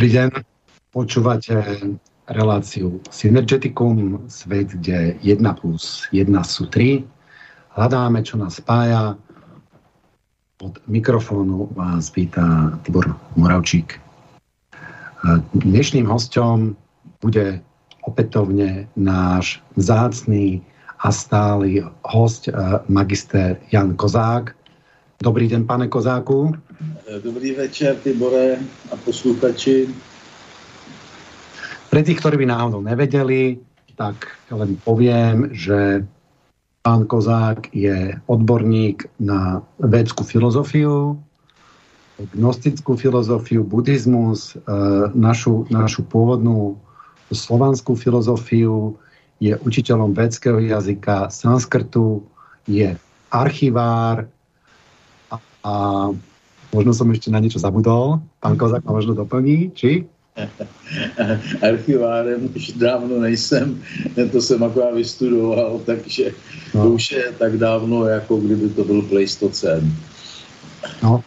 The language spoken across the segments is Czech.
Dobrý deň, počúvate reláciu Synergeticum, svet, kde 1 plus 1 sú 3. Hľadáme, čo nás spája. Od mikrofónu vás víta Tibor Moravčík. Dnešným hostom bude opätovne náš vzácný a stály host magister Jan Kozák. Dobrý den, pane Kozáku. Dobrý večer, Tibore a posluchači. Pre tých, ktorí by náhodou nevedeli, tak len poviem, že pán Kozák je odborník na védskú filozofiu, gnostickú filozofiu, buddhizmus, e, našu, našu pôvodnú slovanskú filozofiu, je učiteľom védského jazyka, sanskrtu, je archivár a Možno som ešte na niečo zabudol. Pán Kozák ma možno doplní, či? Archivárem už dávno nejsem, to jsem akorát vystudoval, takže no. to už je tak dávno, jako kdyby to byl Pleistocén. No.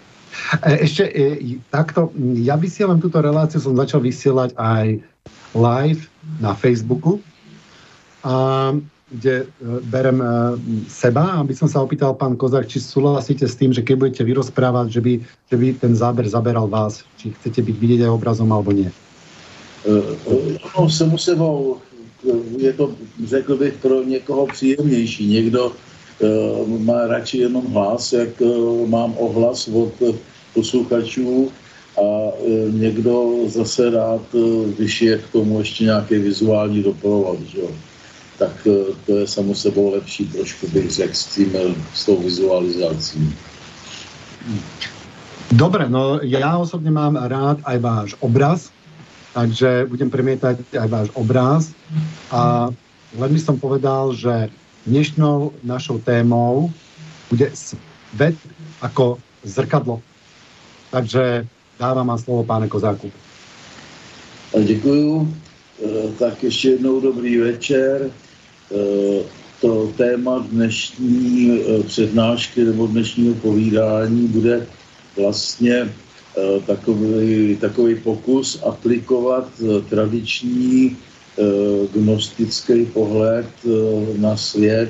E, ešte e, takto, ja vysielam túto reláciu, som začal vysielať aj live na Facebooku. A kde e, berem e, seba, aby som sa opýtal pán Kozák, či súhlasíte s tým, že keď budete vyrozprávať, že by, že by ten záber zaberal vás, či chcete byť vidieť aj obrazom alebo nie. No, samo sebou je to, řekl bych, pro někoho příjemnější. Někdo uh, má radši jenom hlas, jak uh, mám ohlas od posluchačů a někdo zase rád, když je k tomu ještě nějaký vizuální doprovod. Že? Tak eh, to je samo sebou lepší trošku, bych řekl, s, tím, eh, s tou vizualizací. Dobre, no ja osobne mám rád aj váš obraz, takže budem premietať aj váš obraz. A len by som povedal, že dnešnou našou témou bude svet ako zrkadlo. Takže dávám vám slovo, páne Kozáku. Děkuju. Eh, tak ještě jednou dobrý večer. Eh, to téma dnešní eh, přednášky nebo dnešního povídání bude vlastně eh, takový, takový pokus aplikovat tradiční gnostický pohled na svět,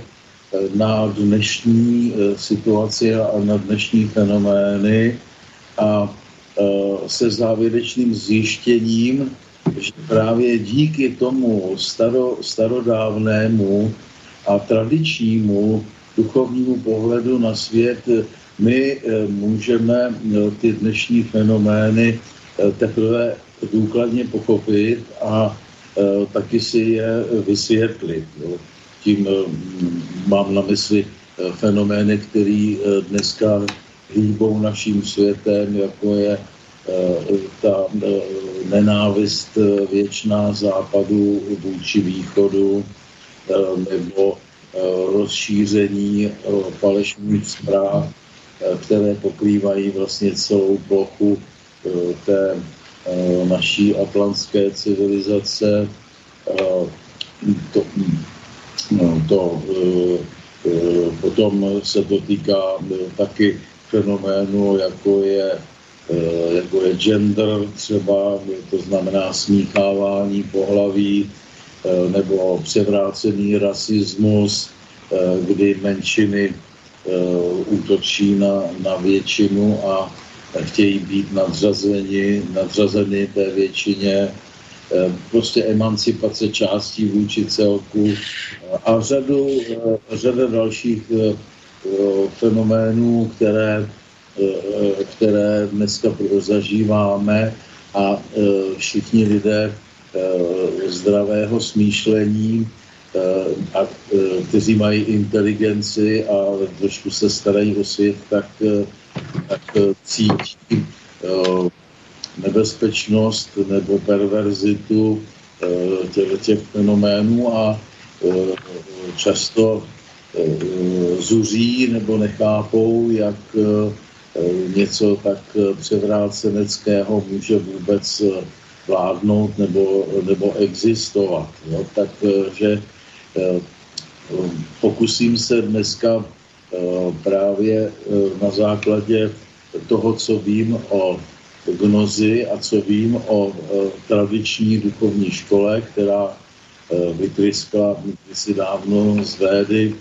na dnešní situaci a na dnešní fenomény a se závěrečným zjištěním, že právě díky tomu staro, starodávnému a tradičnímu duchovnímu pohledu na svět my eh, můžeme eh, ty dnešní fenomény eh, teprve důkladně pochopit a taky si je vysvětlit. Tím mám na mysli fenomény, které dneska hýbou naším světem, jako je ta nenávist eh, věčná západu vůči východu nebo rozšíření falešných zpráv, které pokrývají vlastně celou plochu té naší atlantské civilizace. To, no, to, potom se to týká taky fenoménu, jako je Eh, jako je gender třeba, to znamená smíchávání pohlaví, eh, nebo převrácený rasismus, eh, kdy menšiny útočí na, na většinu a chtějí být nadřazeni, nadřazeni té většině, prostě emancipace částí vůči celku a řadu, řada dalších fenoménů, které Eh, které dneska zažíváme a eh, všichni lidé eh, zdravého smýšlení, a, kteří mají inteligenci a trošku se starají o svět, tak, tak cítí nebezpečnost nebo perverzitu těch, fenoménů a často zuří nebo nechápou, jak Eh, něco tak eh, převráceneckého může vůbec eh, vládnout nebo, nebo existovat. Jo? Takže pokusím se dneska právě na základě toho, co vím o gnozy a co vím o tradiční duchovní škole, která vytryskla si dávno z Védy,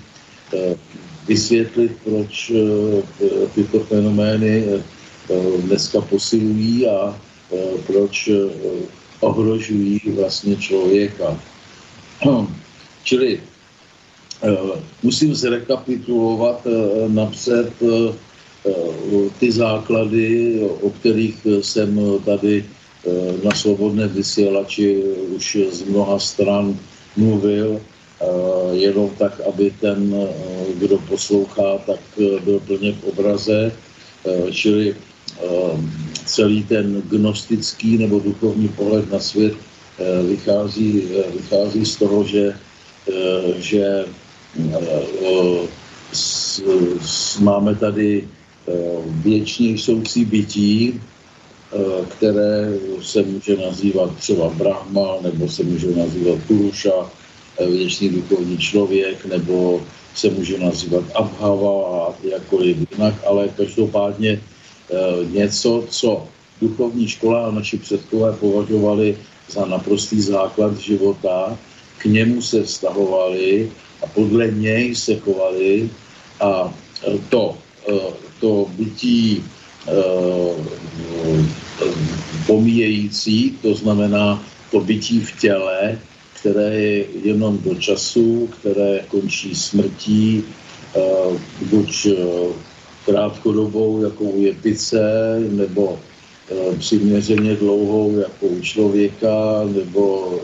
vysvětlit, proč tyto fenomény dneska posilují a proč ohrožují vlastně člověka. Čili musím zrekapitulovat napřed ty základy, o kterých jsem tady na svobodné vysílači už z mnoha stran mluvil, jenom tak, aby ten, kdo poslouchá, tak byl plně v obraze, čili celý ten gnostický nebo duchovní pohled na svět vychází, vychází z toho, že, že máme tady věčně jsoucí bytí, které se může nazývat třeba Brahma, nebo se může nazývat Puruša, věčný duchovní člověk, nebo se může nazývat Abhava a jakkoliv jinak, ale každopádně něco, co duchovní škola a naši předkové považovali za naprostý základ života, k němu se vztahovali a podle něj se chovali. A to, to bytí pomíjející, to znamená to bytí v těle, které je jenom do času, které končí smrtí, buď krátkodobou, jakou je pice, nebo přiměřeně dlouhou, jako u člověka, nebo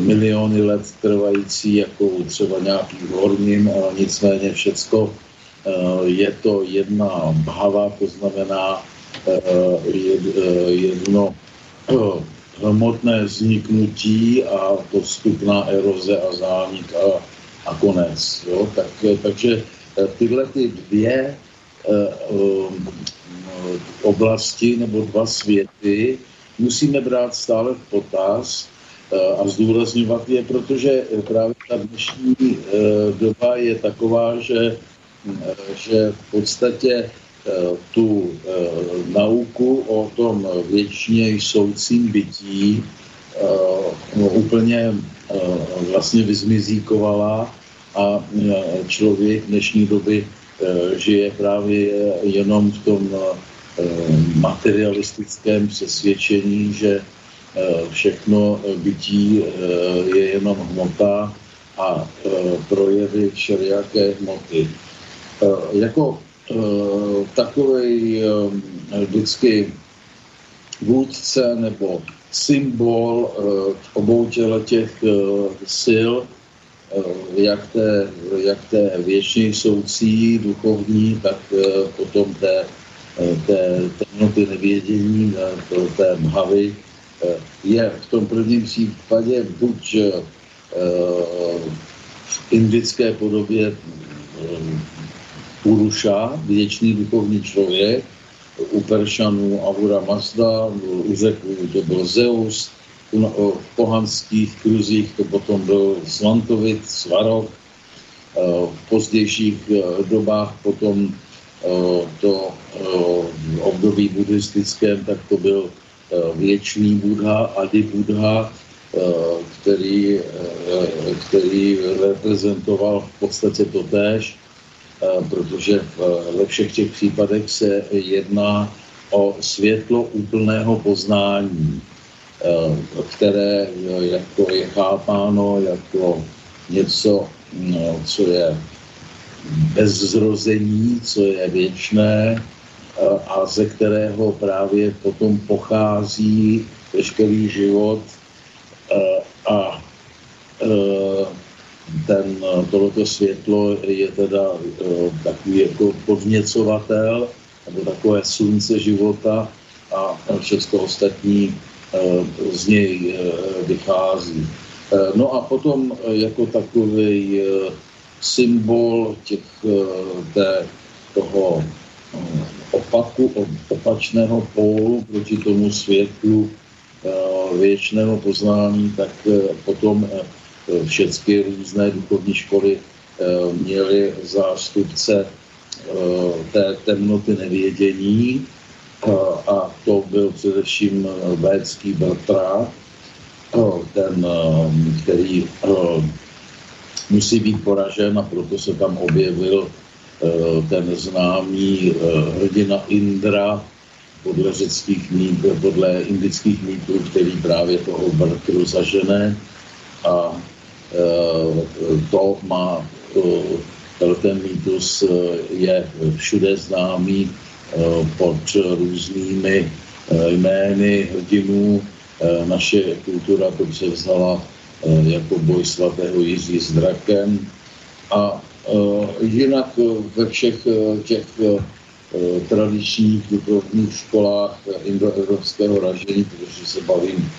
miliony let trvající, jako třeba nějaký horním, ale nicméně všecko je to jedna bhava, to znamená jedno hmotné vzniknutí a postupná eroze a zánik a, a konec. Jo? Tak, takže tyhle ty dvě oblasti nebo dva světy musíme brát stále v potaz a zdůrazňovat je, protože právě ta dnešní doba je taková, že, že v podstatě tu nauku o tom věčně jsoucím bytí no, úplně vlastně vyzmizíkovala a člověk dnešní doby žije právě jenom v tom materialistickém přesvědčení, že všechno bytí je jenom hmota a projevy všelijaké hmoty. Jako takový vždycky vůdce nebo symbol obou těch sil, jak té, jak té věčně soucí duchovní, tak potom té, té temnoty nevědění, té mhavy, je v tom prvním případě buď v indické podobě Puruša, věčný duchovní člověk, u Peršanů Avura Mazda, u Řeků to byl Zeus, v pohanských kruzích to potom byl Svantovit, Svarok, v pozdějších dobách potom to období buddhistickém, tak to byl věčný Buddha, Adi Buddha, který, který reprezentoval v podstatě to též, protože ve všech těch případech se jedná o světlo úplného poznání, které jako je chápáno jako něco, no, co je bez zrození, co je věčné a ze kterého právě potom pochází veškerý život a ten, tohoto světlo je teda takový jako podněcovatel, nebo takové slunce života a všechno ostatní z něj vychází. No a potom jako takový symbol těch, té, toho opaku, opačného pólu proti tomu světlu věčného poznání, tak potom všechny různé duchovní školy měly zástupce té temnoty nevědění, a to byl především védský bratra, ten, který musí být poražen a proto se tam objevil ten známý hrdina Indra podle řeckých mít, podle indických mýtů, který právě toho bratru zažené a to má ten mýtus je všude známý pod různými jmény hrdinů. Naše kultura to převzala jako boj svatého Jiří s drakem. A jinak ve všech těch tradičních duchovních školách indoevropského ražení, protože se bavím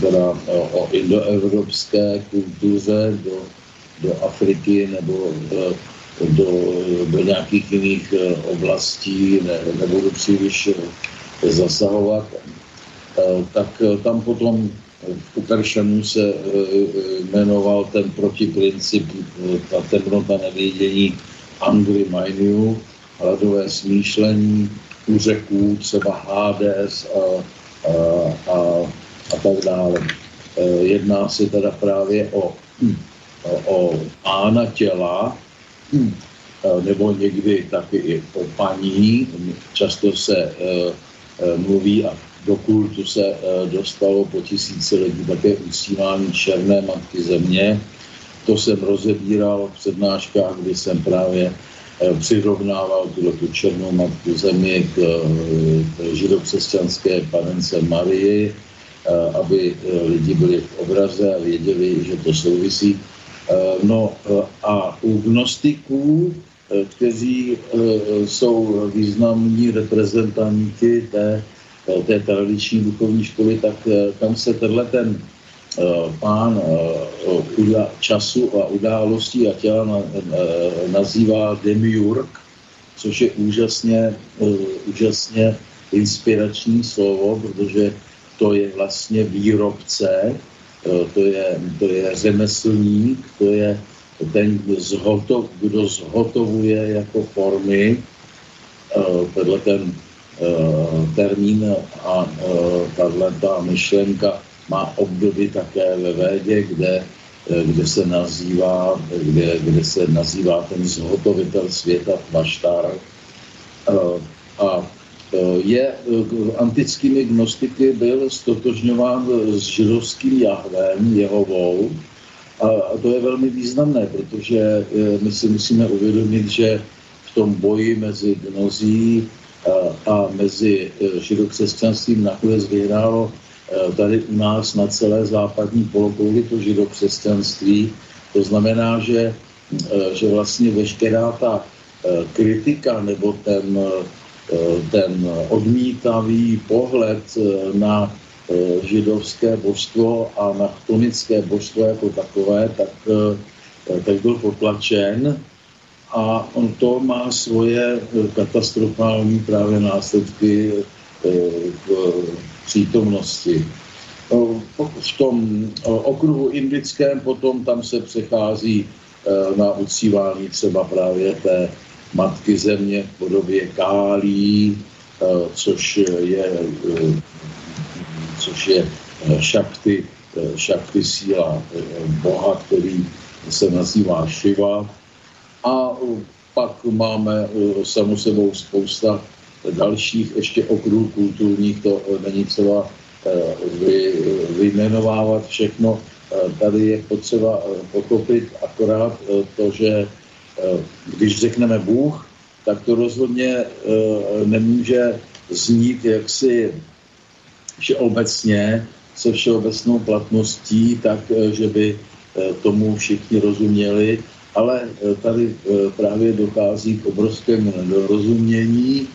teda o indoevropské kultuře do, do Afriky nebo do, do nějakých jiných eh, oblastí, ne, nebudu příliš eh, zasahovat, eh, tak tam potom v Uperšanu se jmenoval ten protiprincip, ta temnota nevědění Angry Mainiu, hladové smýšlení, u řeků, třeba Hades a, a, a, a tak dále. Jedná se teda právě o, o, pána těla. Eh, nebo někdy taky i o paní. Často se eh, mluví a do kultu se dostalo po tisíciletí také uctívání černé matky země. To jsem rozebíral v přednáškách, kdy jsem právě přirovnával tuto černou matku zemi k, k židokřesťanské panence Marii, aby lidi byli v obraze a věděli, že to souvisí. Eh, no eh, a u gnostiků, kteří jsou významní reprezentanti té, té tradiční duchovní školy, tak tam se tenhle ten pán času a událostí a těla nazývá demiurg, což je úžasně, úžasně inspirační slovo, protože to je vlastně výrobce to je, to je řemeslník, to je ten, kdo, zhotov, kdo zhotovuje jako formy tenhle ten eh, termín a eh, tahle ta myšlenka má období také ve Védě, kde, kde se nazývá, kde, kde se nazývá ten zhotovitel světa Baštar. A je eh, antickými gnostiky byl stotožňován s židovským Jahvem, Jehovou. A to je velmi významné, protože eh, my si musíme uvědomit, že v tom boji mezi gnozí a mezi židokřesťanstvím nakonec vyhrálo tady u nás na celé západní polokouli to židokřesťanství. To znamená, že, že vlastně veškerá ta kritika nebo ten Eh, ten odmítavý pohled eh, na eh, židovské božstvo a na chtonické božstvo jako takové, tak, tak byl potlačen a on to má svoje katastrofální právě následky v přítomnosti. V tom okruhu indickém potom tam se přechází na uctívání třeba právě té matky země v podobě kálí, eh, což je, eh, což je eh, šakty, šakty síla boha, který se nazývá Shiva. A pak máme samo sebou spousta dalších ještě okruhů kulturních, to není třeba vy, vyjmenovávat všechno. Tady je potřeba pochopit akorát to, že když řekneme Bůh, tak to rozhodně eh, nemůže znít jaksi všeobecně, se všeobecnou platností, tak, eh, že by tomu všichni rozuměli, ale tady právě dochází k obrovskému nedorozumění,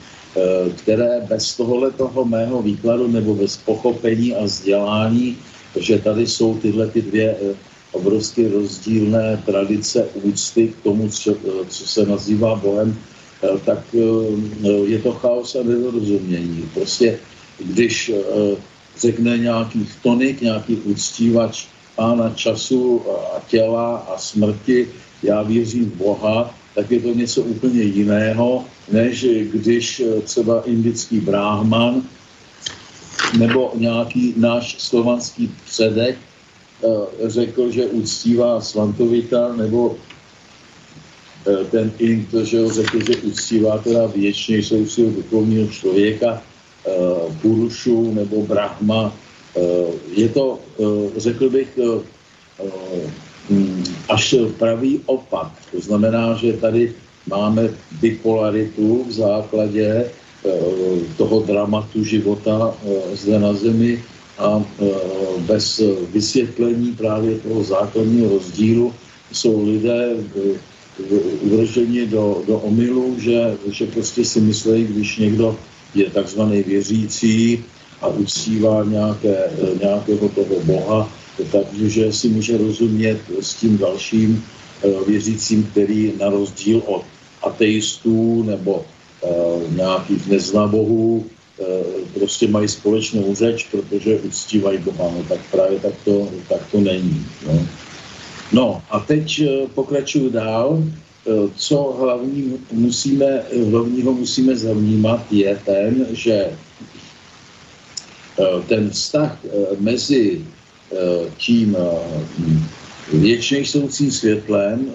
které bez tohohle toho mého výkladu nebo bez pochopení a vzdělání, že tady jsou tyhle ty dvě obrovsky rozdílné tradice úcty k tomu, co, co se nazývá Bohem, eh, tak eh, je to chaos a nedorozumění. Prostě když eh, řekne nějaký tonik, nějaký uctívač pána času a těla a smrti, já věřím v Boha, tak je to něco úplně jiného, než když třeba indický bráhman nebo nějaký náš slovanský předek řekl, že uctívá Svantovita, nebo ten Int, že řekl, že uctívá teda věčně jsou duchovního člověka, Purušu nebo Brahma, Eh, je to, řekl bych, hm, až pravý opak. To znamená, že tady máme bipolaritu v základě toho dramatu života zde na Zemi a bez vysvětlení právě toho základního rozdílu jsou lidé uvrženi do, do omylu, že, že prostě si myslí, když někdo je takzvaný věřící, a uctívá nějaké, nějakého toho boha, takže si může rozumět s tím dalším eh, věřícím, který na rozdíl od ateistů nebo eh, nějakých neznabohů prostě mají společnou řeč, protože uctívají Boha. No tak právě tak to, tak to není. No. no a teď pokračuju dál. Co hlavní musíme, hlavního musíme zavnímat je ten, že Eh, ten vztah eh, mezi eh, tím věčně soucím světlem,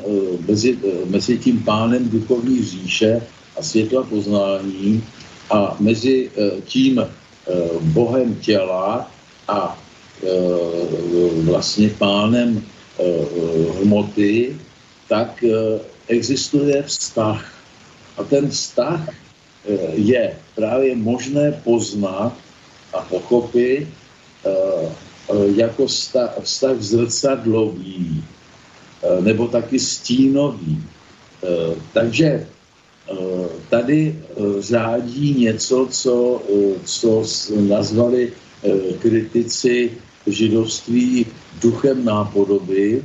mezi tím pánem duchovní říše a světla poznání a mezi tím bohem těla a vlastně pánem hmoty, tak existuje vztah. A ten vztah je právě možné poznat a pochopit eh, eh, jako vztah, zrcadlový eh, nebo taky stínový. Takže tady řádí něco, co, co nazvali kritici židovství duchem nápodoby.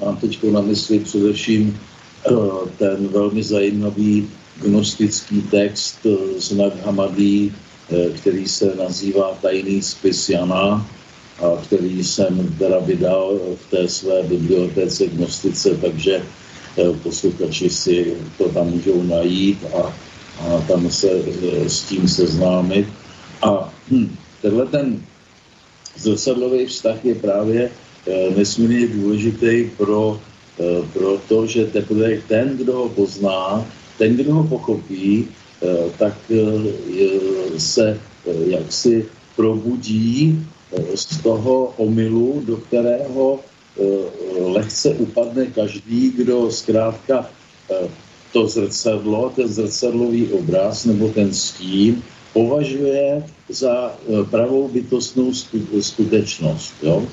Mám teď na mysli především ten velmi zajímavý gnostický text z Nag Hamadí, Eh, který se nazývá Tajný spis Jana, a který jsem teda vydal v té své bibliotéce Gnostice, takže eh, posluchači si to tam můžou najít a, a tam se eh, s tím seznámit. A hm, tenhle ten zrcadlový vztah je právě nesmírně důležitý pro, pro to, že teprve ten, kdo ho pozná, ten, kdo ho pochopí, Eh, tak eh, se eh, jaksi probudí z toho omylu, do kterého lehce upadne každý, kdo zkrátka to zrcadlo, ten zrcadlový obraz nebo ten stín považuje za pravou bytostnou skutečnost. Jo?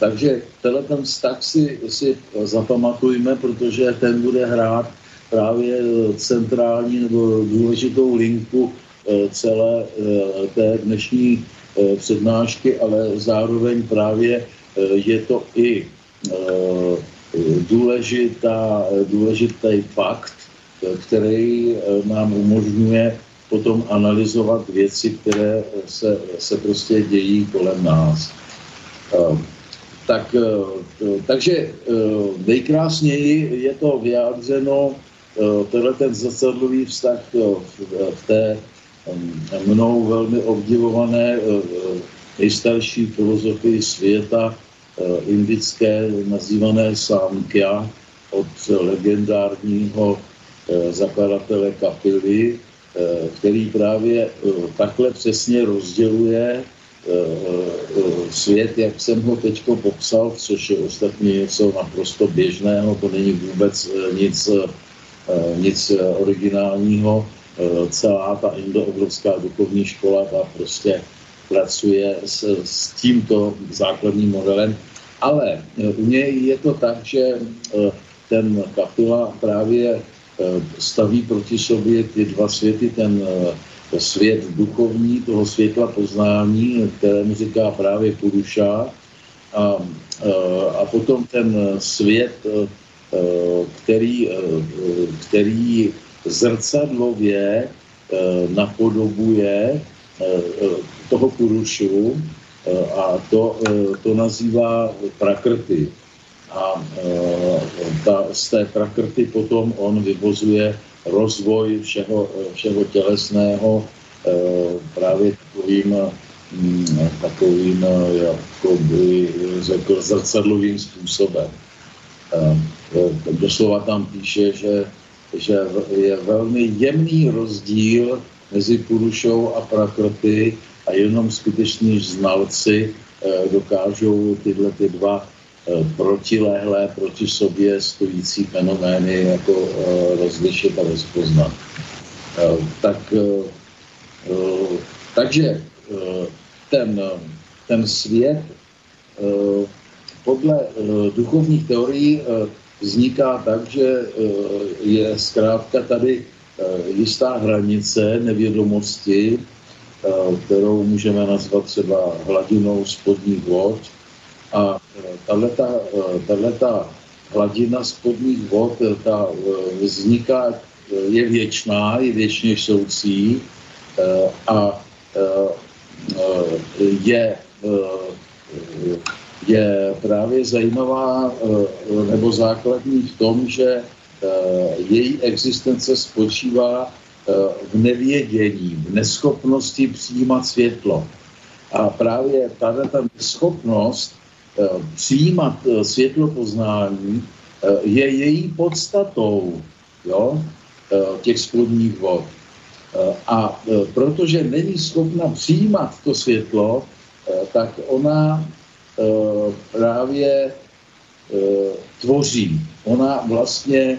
Takže tenhle ten vztah si, si zapamatujme, protože ten bude hrát právě centrální nebo důležitou linku eh, celé eh, té dnešní eh, přednášky, ale zároveň právě je to i důležitá, důležitý fakt, který nám umožňuje potom analyzovat věci, které se, se prostě dějí kolem nás. Tak, takže nejkrásněji je to vyjádřeno Eh, tenhle ten zrcadlový vztah eh, v té mnou velmi obdivované eh, nejstarší filozofii světa, indické, nazývané Samkhya, od legendárního zakladatele kapily, který právě takhle přesně rozděluje svět, jak jsem ho teď popsal, což je ostatně něco naprosto běžného, to není vůbec nic Eh, nic eh, originálního. Eh, celá ta indoevropská duchovní škola ta prostě pracuje s, s tímto základním modelem. Ale u něj je to tak, že ten kapila právě staví proti sobě ty dva světy, ten svět duchovní, toho světla poznání, kterému říká právě Puruša, a, a potom ten svět Eh, který, eh, který zrcadlově eh, napodobuje toho kurušu a to, to nazývá prakrty. a ta, z té prakrty potom on vyvozuje rozvoj všeho, všeho tělesného právě takovým mm, takovým, jako by řekl, zrcadlovým způsobem. Doslova tam píše, že, že je velmi jemný rozdíl mezi Purušou a Prakrty a jenom skuteční znalci eh, dokážou tyhle ty dva eh, protilehlé proti sobě stojící fenomény jako eh, rozlišit a rozpoznat. Tak, takže ten, ten svět podle duchovních teorií vzniká tak, že je zkrátka tady jistá hranice nevědomosti, kterou můžeme nazvat třeba hladinou spodních vod. A eh, tato eh, hladina spodních vod ta vzniká, je věčná, je věčně soucí a je, je právě zajímavá nebo základní v tom, že její existence spočívá Eh, v nevědění, v neschopnosti přijímat světlo. A právě tato ta neschopnost eh, přijímat eh, světlo poznání je její podstatou jo, těch spodních vod. A protože není schopna přijímat to světlo, tak ona právě tvoří. Ona vlastně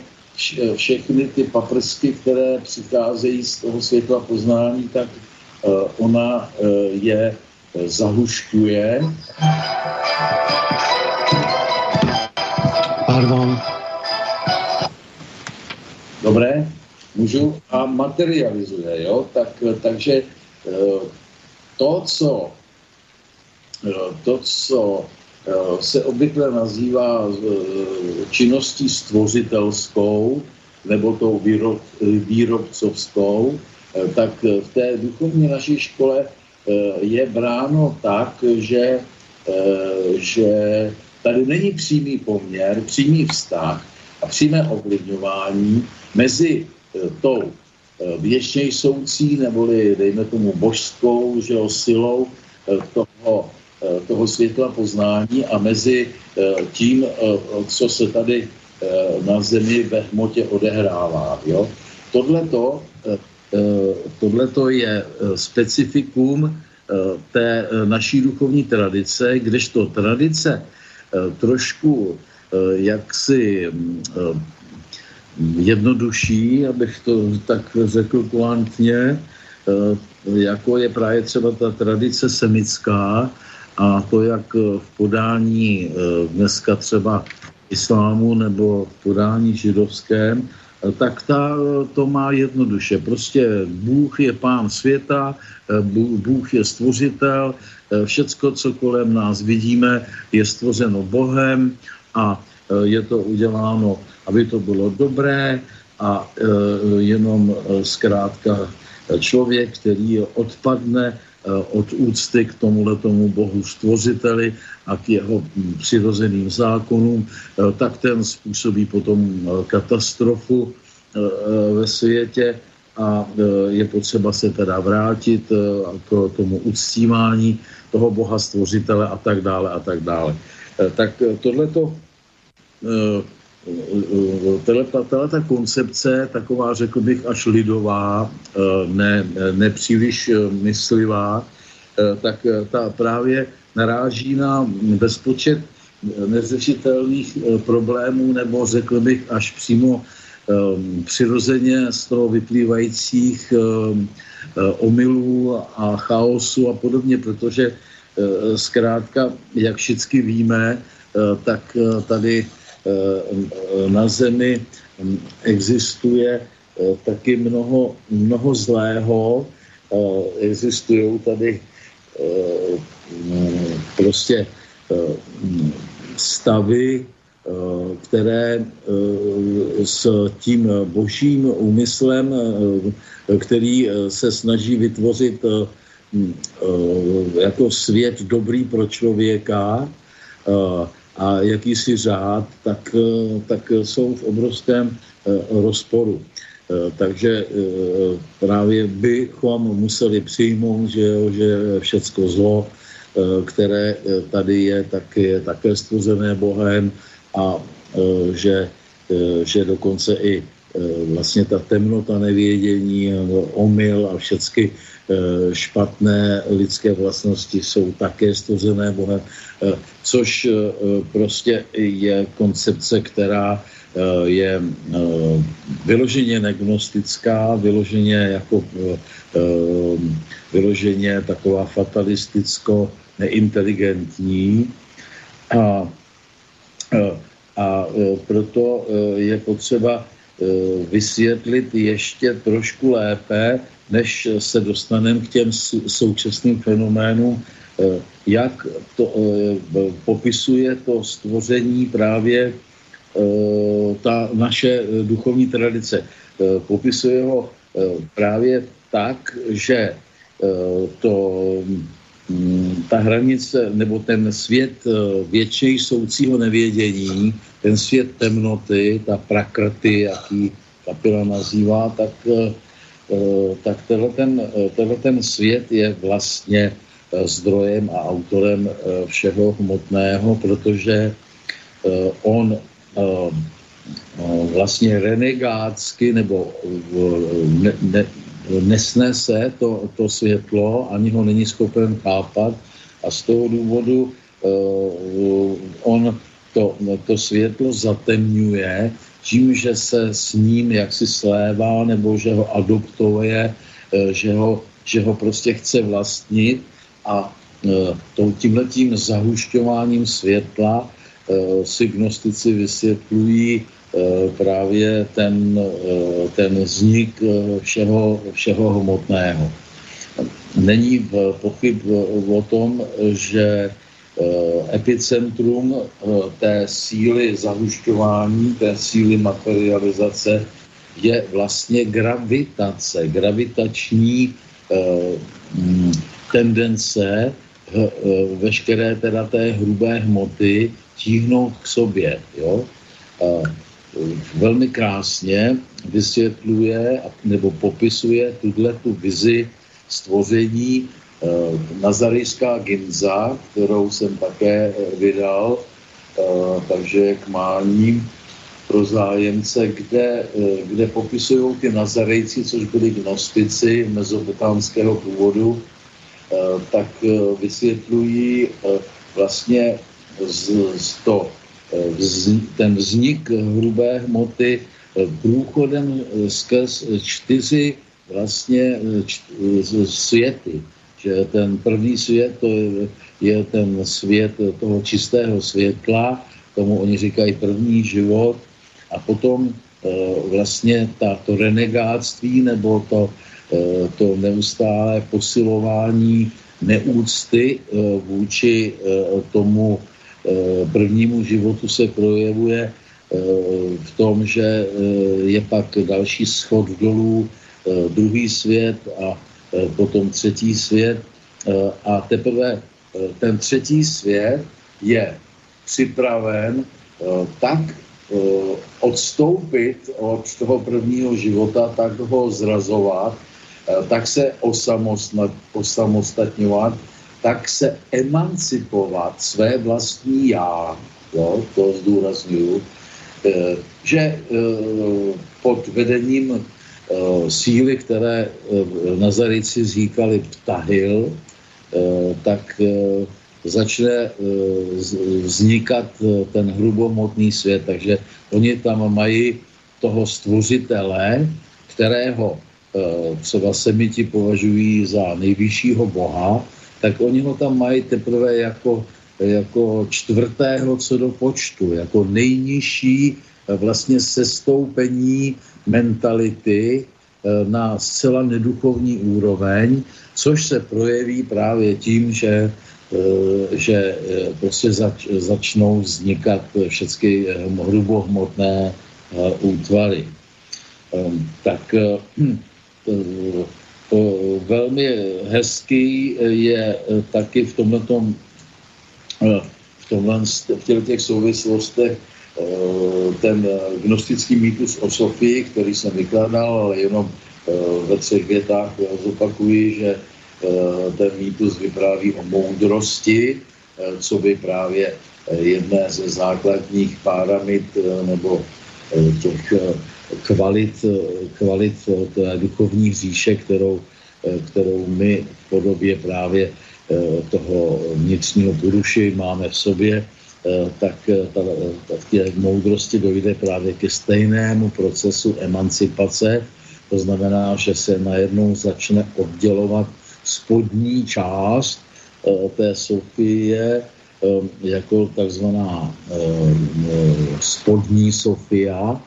všechny ty paprsky, které přicházejí z toho světla poznání, tak eh, ona eh, je zahušťuje. Pardon. Dobré, můžu a materializuje, jo? Tak, takže eh, to, co to, co se obvykle nazývá eh, činností stvořitelskou nebo tou výrob, výrobcovskou, eh, tak v té duchovní naší škole je bráno tak, že, že tady není přímý poměr, přímý vztah a přímé ovlivňování mezi tou věčně soucí, neboli dejme tomu božskou že jo, silou toho Eh, toho světla poznání a mezi eh, tím, eh, co se tady na Zemi ve hmotě odehrává. Jo? Tohleto, tohleto je specifikum té naší duchovní tradice, kdežto tradice trošku jaksi jednodušší, abych to tak řekl kulantně, jako je právě třeba ta tradice semická, a to jak eh, v podání eh, dneska třeba islámu nebo v podání židovském, eh, tak ta to má jednoduše. Prostě Bůh je pán světa, Bůh je stvořitel, všecko, co kolem nás vidíme, je stvořeno Bohem a je to uděláno, aby to bylo dobré a jenom zkrátka člověk, který odpadne od úcty k tomuhle tomu bohu stvořiteli a k jeho hm, přirozeným zákonům, eh, tak ten způsobí potom eh, katastrofu ve světě a je potřeba se teda vrátit k tomu uctívání toho boha stvořitele a tak dále a tak dále. Tak tohleto tato koncepce, taková, řekl bych, až lidová, eh, ne, nepříliš eh, myslivá, eh, tak ta právě naráží na bezpočet neřešitelných problémů, nebo řekl bych až přímo přirozeně z toho vyplývajících omylů a chaosu a podobně, protože zkrátka, jak všichni víme, tak tady na Zemi existuje eh, taky mnoho, mnoho zlého. Eh, existují tady prostě stavy, které s tím božím úmyslem, který se snaží vytvořit jako svět dobrý pro člověka, a jakýsi řád, tak, tak jsou v obrovském rozporu. Takže právě bychom museli přijmout, že, že všecko zlo, které tady je, tak je také stvořené Bohem a že, že dokonce i vlastně ta temnota nevědění, omyl a všechny Eh, špatné lidské vlastnosti jsou také stvořené Bohem, eh, což eh, prostě je koncepce, která je vyloženě negnostická, vyloženě jako vyloženě taková fatalisticko neinteligentní. A, a proto je potřeba vysvětlit ještě trošku lépe, než se dostaneme k těm současným fenoménům, eh, jak to eh, popisuje to stvoření právě eh, ta naše duchovní tradice. Popisuje ho právě tak, že to, ta hranice nebo ten svět většej soucího nevědění, ten svět temnoty, ta prakrty, jaký kapila nazývá, tak Eh, tak tenhle ten, eh, tenhle ten svět je vlastně eh, zdrojem a autorem všeho hmotného, protože on vlastně renegátsky nebo ne, ne, nesnese to, to světlo, ani ho není schopen chápat. A z toho důvodu on to, to světlo zatemňuje tím, že se s ním jaksi slévá nebo že ho adoptuje, eh, že ho, že ho prostě chce vlastnit. A eh, tímhletím zahušťováním světla si gnostici vysvětlují právě ten, ten vznik všeho, všeho hmotného. Není pochyb o tom, že Eh, epicentrum eh, té síly zahušťování, té síly materializace je vlastně gravitace, gravitační eh, mm, tendence veškeré teda té hrubé hmoty tíhnout k sobě. Jo? Velmi krásně vysvětluje nebo popisuje tuhle tu vizi stvoření Eh, Nazarejská Ginza, kterou jsem také eh, vydal, eh, takže k mání pro zájemce, kde, kde popisují ty Nazarejci, což byli gnostici mezopotámského původu, tak vysvětlují vlastně z, z to, ten vznik hrubé hmoty průchodem skrz čtyři vlastně světy. Že ten první svět to je, ten svět toho čistého světla, tomu oni říkají první život. A potom vlastně ta, to renegáctví nebo to, to neustálé posilování neúcty vůči tomu prvnímu životu se projevuje e, v tom, že e, je pak další schod dolů, druhý svět a Eh, potom třetí svět. Eh, a teprve eh, ten třetí svět je připraven tak odstoupit od toho prvního života, tak ho zrazovat, tak se osamostatňovat, tak se emancipovat své vlastní já, jo, to zdůraznuju, že pod vedením Eh, síly, které eh, Nazarici říkali ptahil, eh, tak začne vznikat ten hrubomotný svět. Takže oni tam mají toho stvořitele, kterého třeba semiti považují za nejvyššího boha, tak oni ho tam mají teprve jako, jako čtvrtého co do počtu, jako nejnižší vlastně sestoupení mentality eh, na zcela neduchovní úroveň, což se projeví právě tím, že, eh, že eh, prostě zač, začnou vznikat všechny hrubohmotné útvary. Ehm, tak velmi hezký je taky v tomto v tomhle, v těch, těch souvislostech ten gnostický mýtus o Sofii, který jsem vykládal, ale jenom ve třech větách zopakuji, že ten mýtus vypráví o moudrosti, co by právě jedné ze základních páramid nebo těch kvalit, kvalit té duchovní říše, kterou, kterou my v podobě právě toho vnitřního buruši máme v sobě, tak, ta, ta, v té moudrosti dojde právě ke stejnému procesu emancipace. To znamená, že se najednou začne oddělovat spodní část té Sofie jako takzvaná spodní Sofia,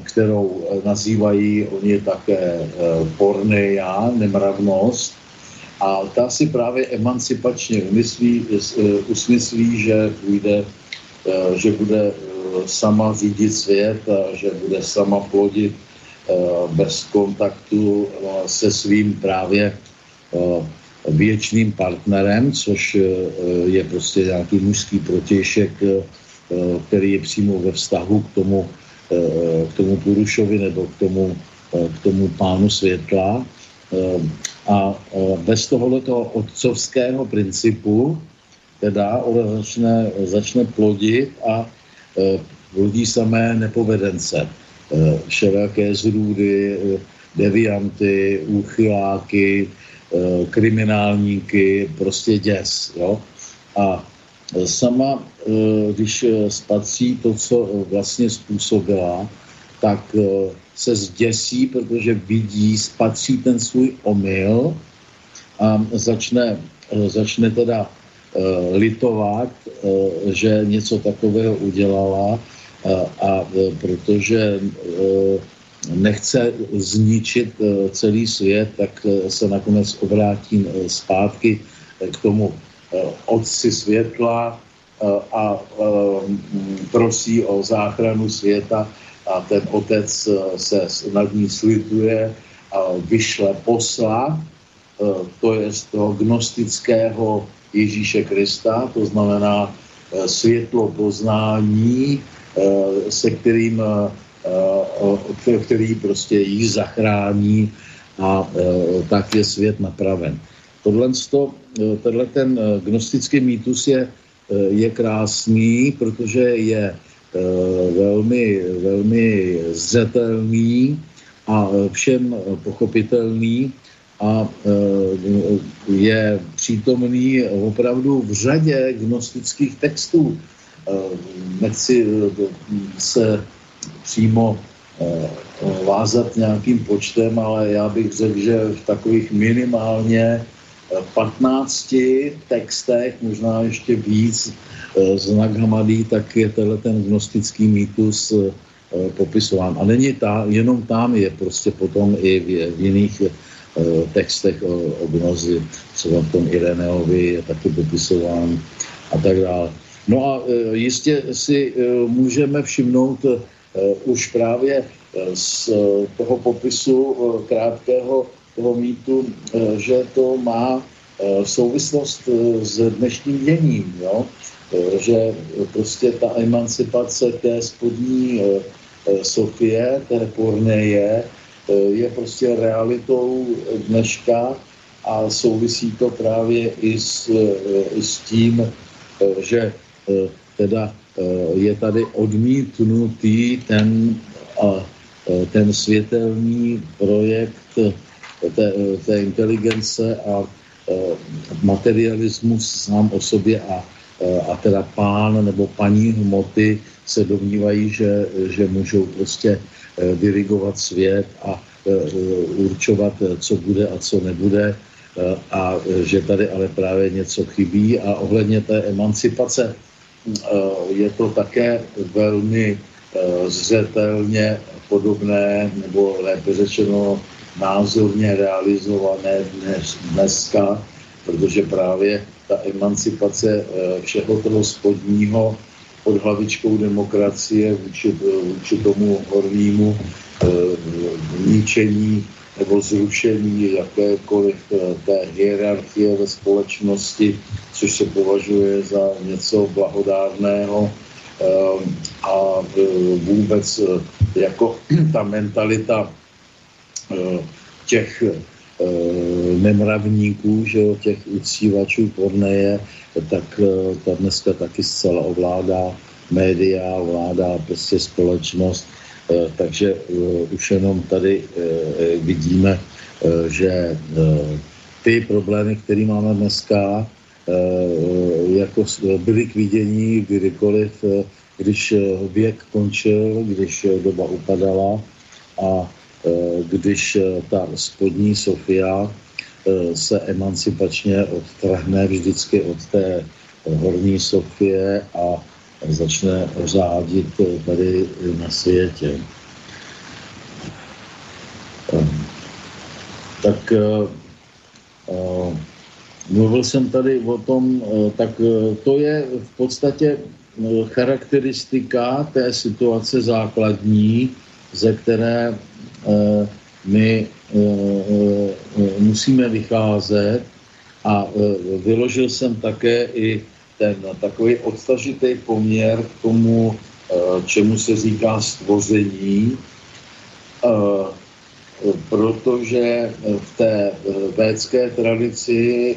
kterou eh, nazývají oni také eh, porneja, nemravnost. A ta si právě emancipačně umyslí, eh, usmyslí, že půjde, že bude sama řídit svět a že bude sama plodit bez kontaktu se svým právě věčným partnerem, což je prostě nějaký mužský protějšek, který je přímo ve vztahu k tomu k tomu Purušovi nebo k tomu, eh, k tomu pánu světla. Eh, a bez tohoto otcovského principu teda ona začne, začne plodit a plodí samé nepovedence. Všelijaké zrůdy, devianty, úchyláky, kriminálníky, prostě děs. Jo? A sama, eh, když eh, spatří to, co eh, vlastně způsobila, tak se zděsí, protože vidí, spatří ten svůj omyl a začne, začne teda litovat, že něco takového udělala a protože nechce zničit celý svět, tak se nakonec obrátí zpátky k tomu Eh, otci světla eh, a eh, prosí o záchranu světa a ten otec se nad ní slituje a vyšle posla, to je z toho gnostického Ježíše Krista, to znamená světlo poznání, se kterým, který prostě jí zachrání a tak je svět napraven. Tohle, eh, tenhle ten eh, gnostický mýtus je, eh, je krásný, protože je velmi, velmi zřetelný a všem pochopitelný a je přítomný opravdu v řadě gnostických textů. Nechci se přímo vázat nějakým počtem, ale já bych řekl, že v takových minimálně 15 textech, možná ještě víc eh, z Naghamadí, tak je tenhle ten gnostický mýtus eh, popisován. A není ta, jenom tam je prostě potom i v, v jiných eh, textech o, o gnozi, třeba v tom Ireneovi je taky popisován a tak dále. No a jistě si můžeme všimnout už právě z toho popisu krátkého toho mýtu, eh, že to má eh, souvislost eh, s dnešním děním, jo? že prostě ta emancipace té spodní Sofie, té porneje, je prostě realitou dneška a souvisí to právě i s, i s tím, že teda je tady odmítnutý ten, ten světelný projekt té, té inteligence a e, materialismus sám o sobě a, e, a teda pán nebo paní hmoty se domnívají, že, že můžou prostě e, dirigovat svět a určovat, co bude a co nebude a že tady ale právě něco chybí. A ohledně té emancipace je to také velmi zřetelně podobné, nebo lépe řečeno názorně realizované dnes, dneska, protože právě ta emancipace eh, všeho toho spodního pod hlavičkou demokracie vůči, vůči tomu hornímu eh, ničení nebo zrušení jakékoliv té hierarchie ve společnosti, což se považuje za něco blahodárného a vůbec jako ta mentalita těch nemravníků, že jo, těch uctívačů porneje, tak ta dneska taky zcela ovládá média, ovládá prostě společnost, takže už jenom tady vidíme, že ty problémy, které máme dneska, jako byly k vidění kdykoliv, když věk končil, když doba upadala a Eh, když eh, ta spodní Sofia eh, se emancipačně odtrhne vždycky od té horní Sofie a začne řádit tady na světě. Tak mluvil jsem tady o tom, tak to je v podstatě charakteristika té situace základní, ze které Eh, my eh, eh, musíme vycházet a vyložil jsem také i ten takový odstažitý poměr k tomu, čemu se říká stvoření, protože v té védské tradici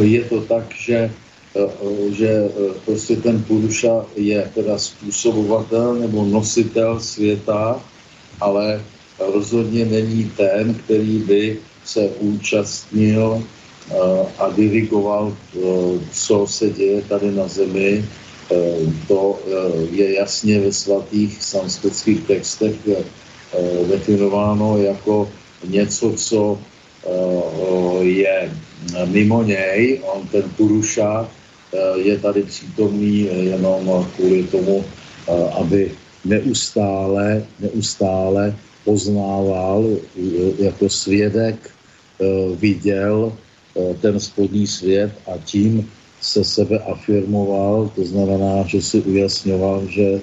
je to tak, že, že prostě ten Puruša je teda způsobovatel nebo nositel světa, ale rozhodně není ten, který by se účastnil eh, a dirigoval, eh, co se děje tady na zemi. Eh, to je jasně ve svatých sanskritských textech definováno jako něco, co je mimo něj. On ten Puruša je tady přítomný jenom kvůli tomu, aby neustále, neustále poznával, jako svědek eh, viděl eh, ten spodní svět a tím se sebe afirmoval, to znamená, že si ujasňoval, že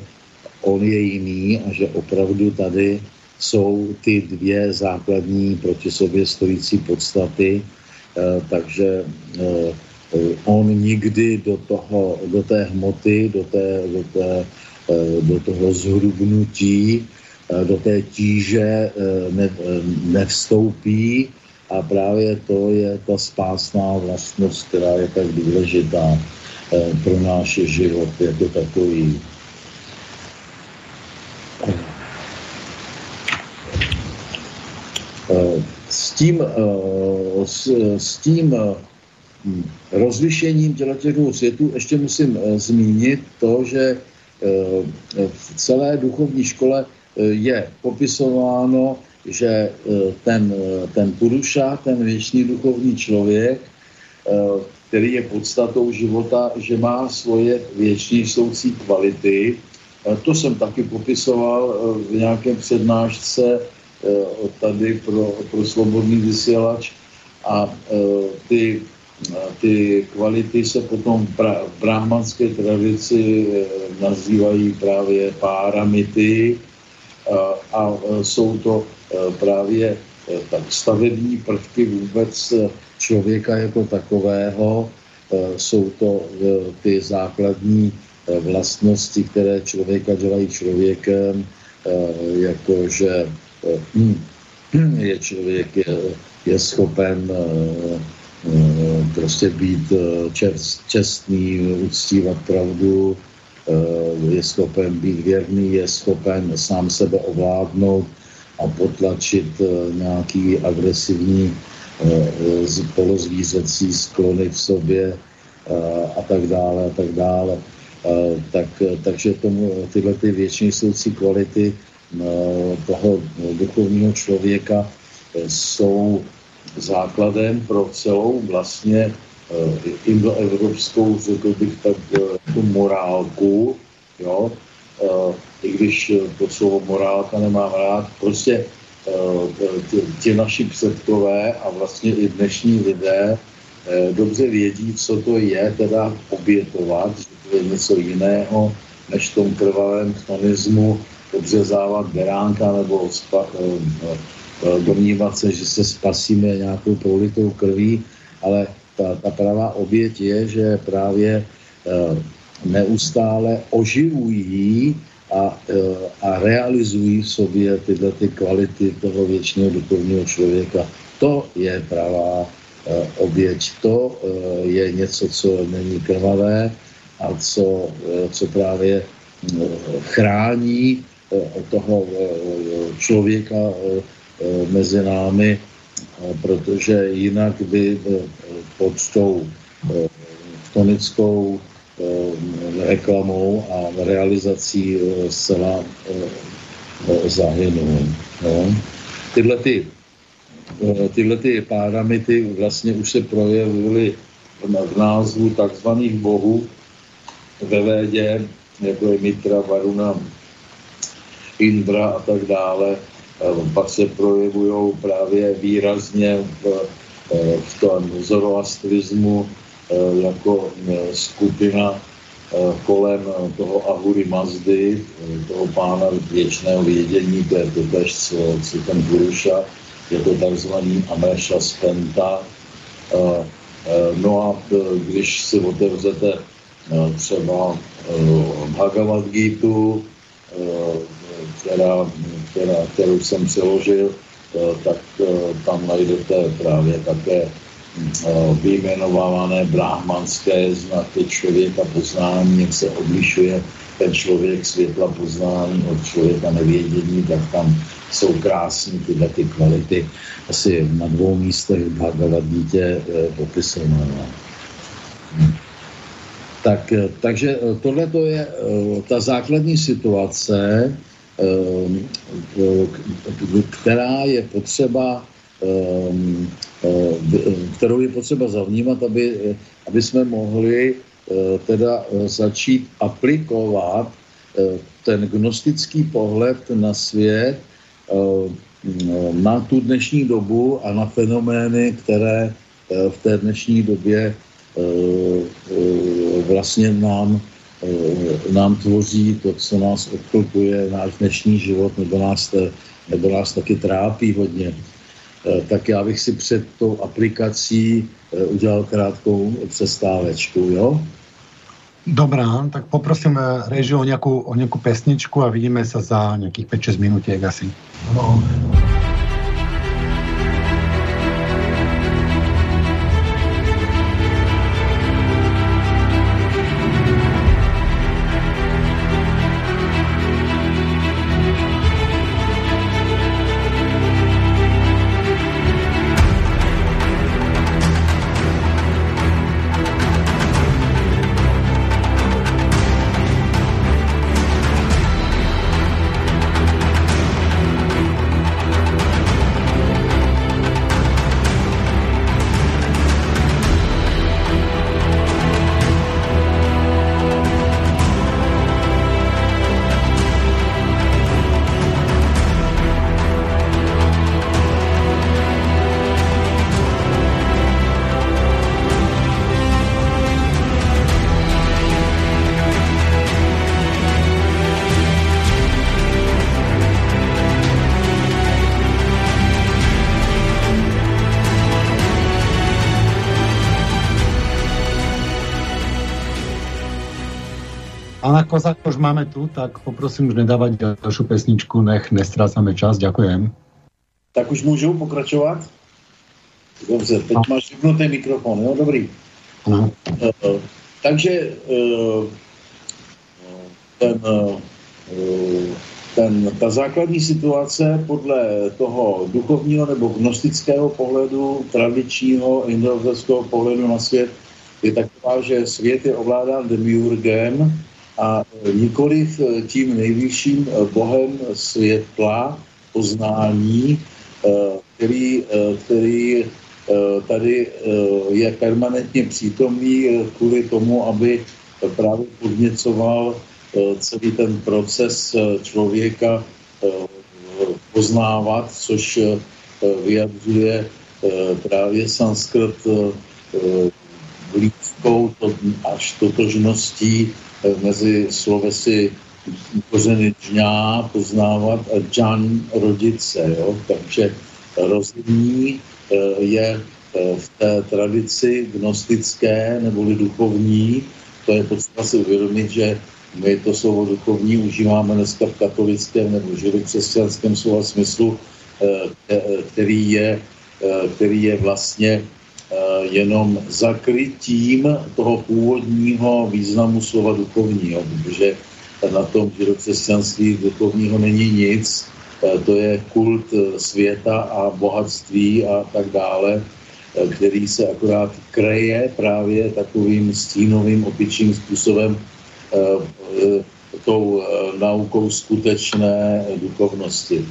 on je jiný a že opravdu tady jsou ty dvě základní proti sobě stojící podstaty, eh, takže on nikdy do, toho, do té hmoty, do té, do té do toho zhrubnutí, eh, do té tíže eh, ne, nevstoupí a právě to je ta spásná vlastnost, která je tak důležitá pro náš život jako takový. S tím, s, s tím rozlišením těch dvou světů ještě musím zmínit to, že Eh, v celé duchovní škole eh, je popisováno, že eh, ten, ten Puruša, ten věčný duchovní člověk, který je podstatou života, že má svoje věčně soucí kvality. To jsem taky popisoval v nějakém přednášce tady pro, pro svobodný vysílač a ty ty kvality se potom v brahmanské tradici eh, nazývají právě páramity a e, jsou to e, právě e, tak stavební prvky vůbec člověka jako takového. Jsou to ty základní vlastnosti, které člověka dělají člověkem, jakože hm, je člověk je, je schopen prostě být eh, čest, čestný, uctívat pravdu, eh, je schopen být věrný, je schopen sám sebe ovládnout a potlačit nějaký agresivní polozvířecí sklony v sobě a tak dále a tak dále. Tak, takže tomu, tyhle ty většinisoucí kvality toho duchovního člověka jsou základem pro celou vlastně uh, indoevropskou, řekl bych tak, uh, tu morálku, jo, uh, i když to slovo morálka nemám rád, prostě ti naši předkové a vlastně i dnešní lidé dobře vědí, co to je teda obětovat, že to je něco jiného, než v tom krvavém chtonismu obřezávat beránka nebo spa, domnívat se, že se spasíme nějakou prolitou krví, ale ta, ta pravá oběť je, že právě neustále oživují a, a realizují v sobě tyhle ty kvality toho věčného duchovního člověka. To je pravá oběť. To je něco, co není krvavé a co, co právě chrání toho člověka mezi námi, protože jinak by pod tou tonickou reklamou a realizací zcela zahynul. No. Tyhle, ty, tyhle ty paramity vlastně už se projevily v názvu takzvaných bohů ve Védě, jako je Mitra, Varuna, Indra a tak dále, pak se projevují právě výrazně v, v tom zoroastrizmu eh, jako eh, skupina eh, kolem toho Ahury Mazdy, toho pána věčného vědění, to je to tež, co, co ten Puruša, je to takzvaný Amesha Spenta. No a když si otevřete třeba Bhagavad Gita, která, která, kterou jsem přeložil, eh, tak eh, tam najdete právě také eh, vyjmenované brahmanské znaky člověka poznání, jak se odlišuje ten člověk světla poznání od člověka nevědění, tak tam jsou krásné tyhle ty kvality. Asi na dvou místech v Bhagavad dítě popisované. Tak, takže tohle je ta základní situace, která je potřeba ehm, ehm, kterou je potřeba zavnímat, aby, aby jsme mohli eh, teda eh, začít aplikovat eh, ten gnostický pohled na svět, na tu dnešní dobu a na fenomény, které v té dnešní době vlastně nám Eh, nám tvoří to, co nás obklopuje, náš dnešní život, nebo nás, nebo nás taky trápí hodně. Eh, tak já bych si před tou aplikací eh, udělal krátkou přestávečku, jo? Dobrá, tak poprosím režiu o nějakou, o nějakou pesničku a vidíme se za nějakých 5-6 minutek asi. No. Kozák už máme tu, tak poprosím už nedávat další pesničku, nech nestrácame čas, děkujem. Tak už můžu pokračovat? Dobře, teď no. máš vypnutý mikrofon, jo, dobrý. No. Uh, takže uh, ten, uh, ten, ta základní situace podle toho duchovního nebo gnostického pohledu, tradičního indoevropského pohledu na svět je taková, že svět je ovládán demiurgem, a nikoliv eh, tím nejvyšším eh, bohem světla, poznání, eh, který, který tady je permanentně přítomný kvůli tomu, aby právě podněcoval celý ten proces člověka poznávat, což vyjadřuje právě sanskrt lidskou až totožností mezi slovesy kořeny džňá poznávat a džan rodit se, jo? takže rozumí, je v té tradici gnostické neboli duchovní. To je potřeba si uvědomit, že my to slovo duchovní užíváme dneska v katolickém nebo židokřesťanském slova smyslu, který je, který je vlastně jenom zakrytím toho původního významu slova duchovního, protože na tom židokřesťanství duchovního není nic, to je kult světa a bohatství a tak dále, který se akorát kreje právě takovým stínovým, opičím způsobem tou naukou skutečné duchovnosti.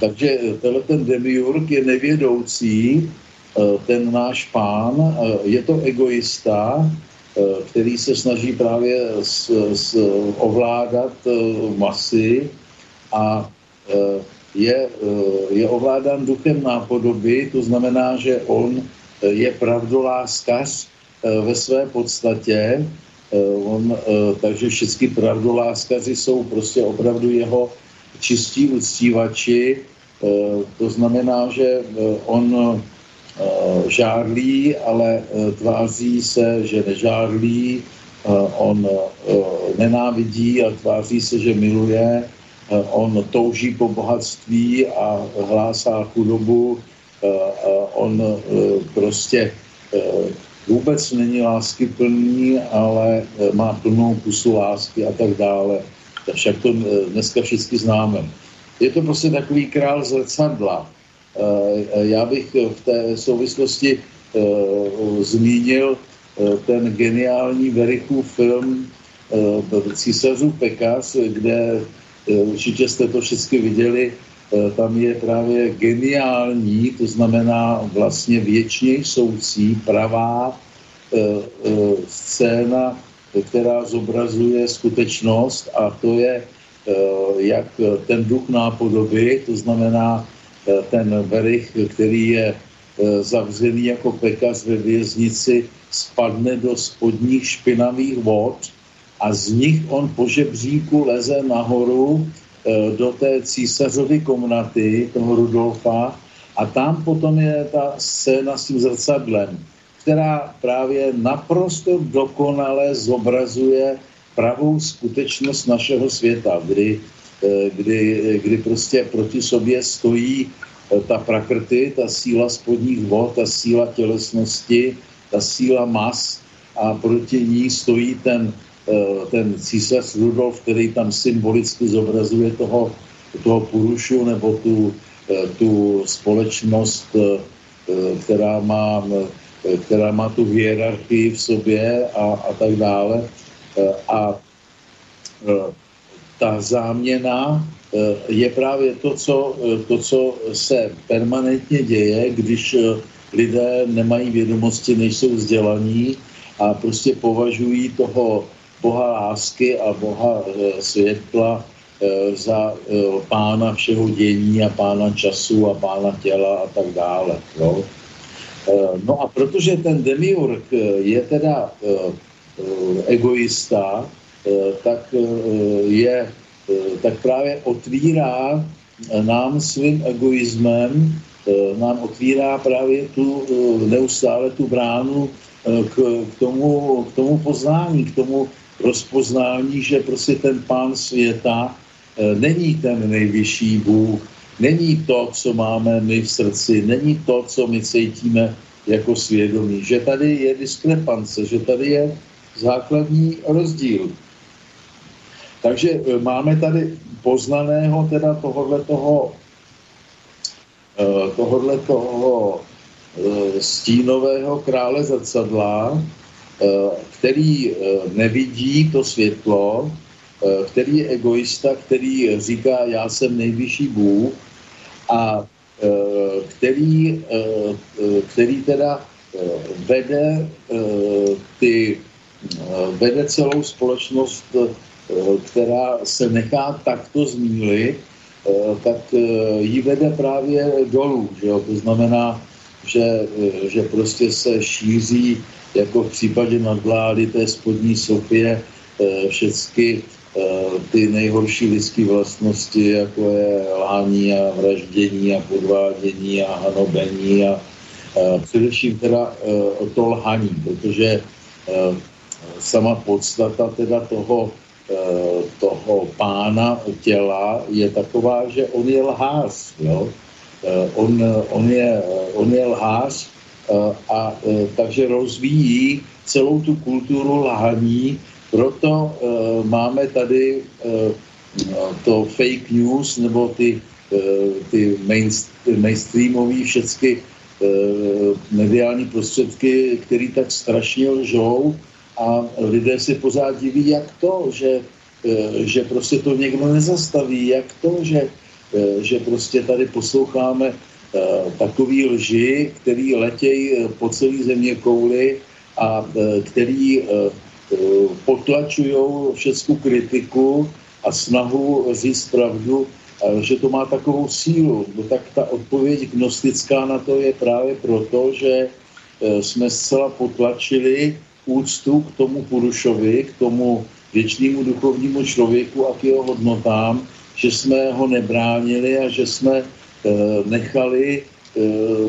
Takže tenhle ten demiurg je nevědoucí, Eh, ten náš pán, eh, je to egoista, eh, který se snaží právě s, s, ovládat masy a je, je ovládán duchem nápodoby, to znamená, že on je pravdoláskař ve své podstatě, on, takže všichni pravdoláskaři jsou prostě opravdu jeho čistí uctívači, to znamená, že on Eh, žárlí, ale eh, tváří se, že nežárlí, eh, on nenávidí a tváří se, že miluje, on touží po bohatství a hlásá chudobu, on prostě vůbec není lásky plný, ale má plnou pusu lásky a tak dále. Však to dneska všichni známe. Je to prostě takový král zrcadla, Eh, já bych v té souvislosti eh, zmínil eh, ten geniální Verichův film Císařů Pekas, kde určitě jste to všichni viděli, tam je právě geniální, to znamená vlastně věčně soucí pravá scéna, která zobrazuje skutečnost a to je jak ten duch nápodoby, to znamená ten Verich, který je eh, zavřený jako pekař ve věznici, spadne do spodních špinavých vod a z nich on po žebříku leze nahoru eh, do té císařovy komnaty, toho Rudolfa, a tam potom je ta scéna s tím zrcadlem, která právě naprosto dokonale zobrazuje pravou skutečnost našeho světa, kdy Eh, kdy, kdy prostě proti sobě stojí eh, ta prakrty, ta síla spodních vod, ta síla tělesnosti, ta síla mas a proti ní stojí ten, eh, ten císař Rudolf, který tam symbolicky zobrazuje toho, toho purušu nebo tu, tu společnost, která má, která má tu hierarchii v sobě a, a tak dále. A ta záměna eh, je právě to co, eh, to, co se permanentně děje, když eh, lidé nemají vědomosti, nejsou vzdělaní a prostě považují toho Boha lásky a Boha světla za pána všeho dění a pána času a pána těla a tak dále. No, no a protože ten demiurg je teda egoista, tak eh, je, eh, tak právě otvírá nám svým egoismem, nám otvírá právě tu neustále tu bránu k, k, tomu, k tomu poznání, k tomu rozpoznání, že prostě ten pán světa není ten nejvyšší Bůh, není to, co máme my v srdci, není to, co my cítíme jako svědomí, že tady je diskrepance, že tady je základní rozdíl. Takže e, máme tady poznaného teda tohohle toho, e, tohohle toho e, stínového krále zrcadla, který nevidí to světlo, který je egoista, který říká, já jsem nejvyšší Bůh a který, který teda vede, ty, vede celou společnost která se nechá takto zmílit, eh, tak eh, ji vede právě dolů. Že jo? To znamená, že, že prostě se šíří, jako v případě nadvlády té spodní Sofie, všechny ty nejhorší lidské vlastnosti, jako je lhání a vraždění a podvádění a hanobení a především teda to lhaní, protože sama podstata teda toho, toho pána těla je taková, že on je lhář, jo? On, on, je, on je lhář a takže rozvíjí celou tu kulturu lhaní, proto máme tady to fake news nebo ty, ty mainstreamové všechny mediální prostředky, které tak strašně lžou a lidé si pořád diví, jak to, že, že prostě to někdo nezastaví, jak to, že, že prostě tady posloucháme takový lži, který letějí po celé země kouli a který potlačují všechnu kritiku a snahu říct pravdu, že to má takovou sílu. No tak ta odpověď gnostická na to je právě proto, že jsme zcela potlačili úctu k tomu Purušovi, k tomu věčnému duchovnímu člověku a k jeho hodnotám, že jsme ho nebránili a že jsme nechali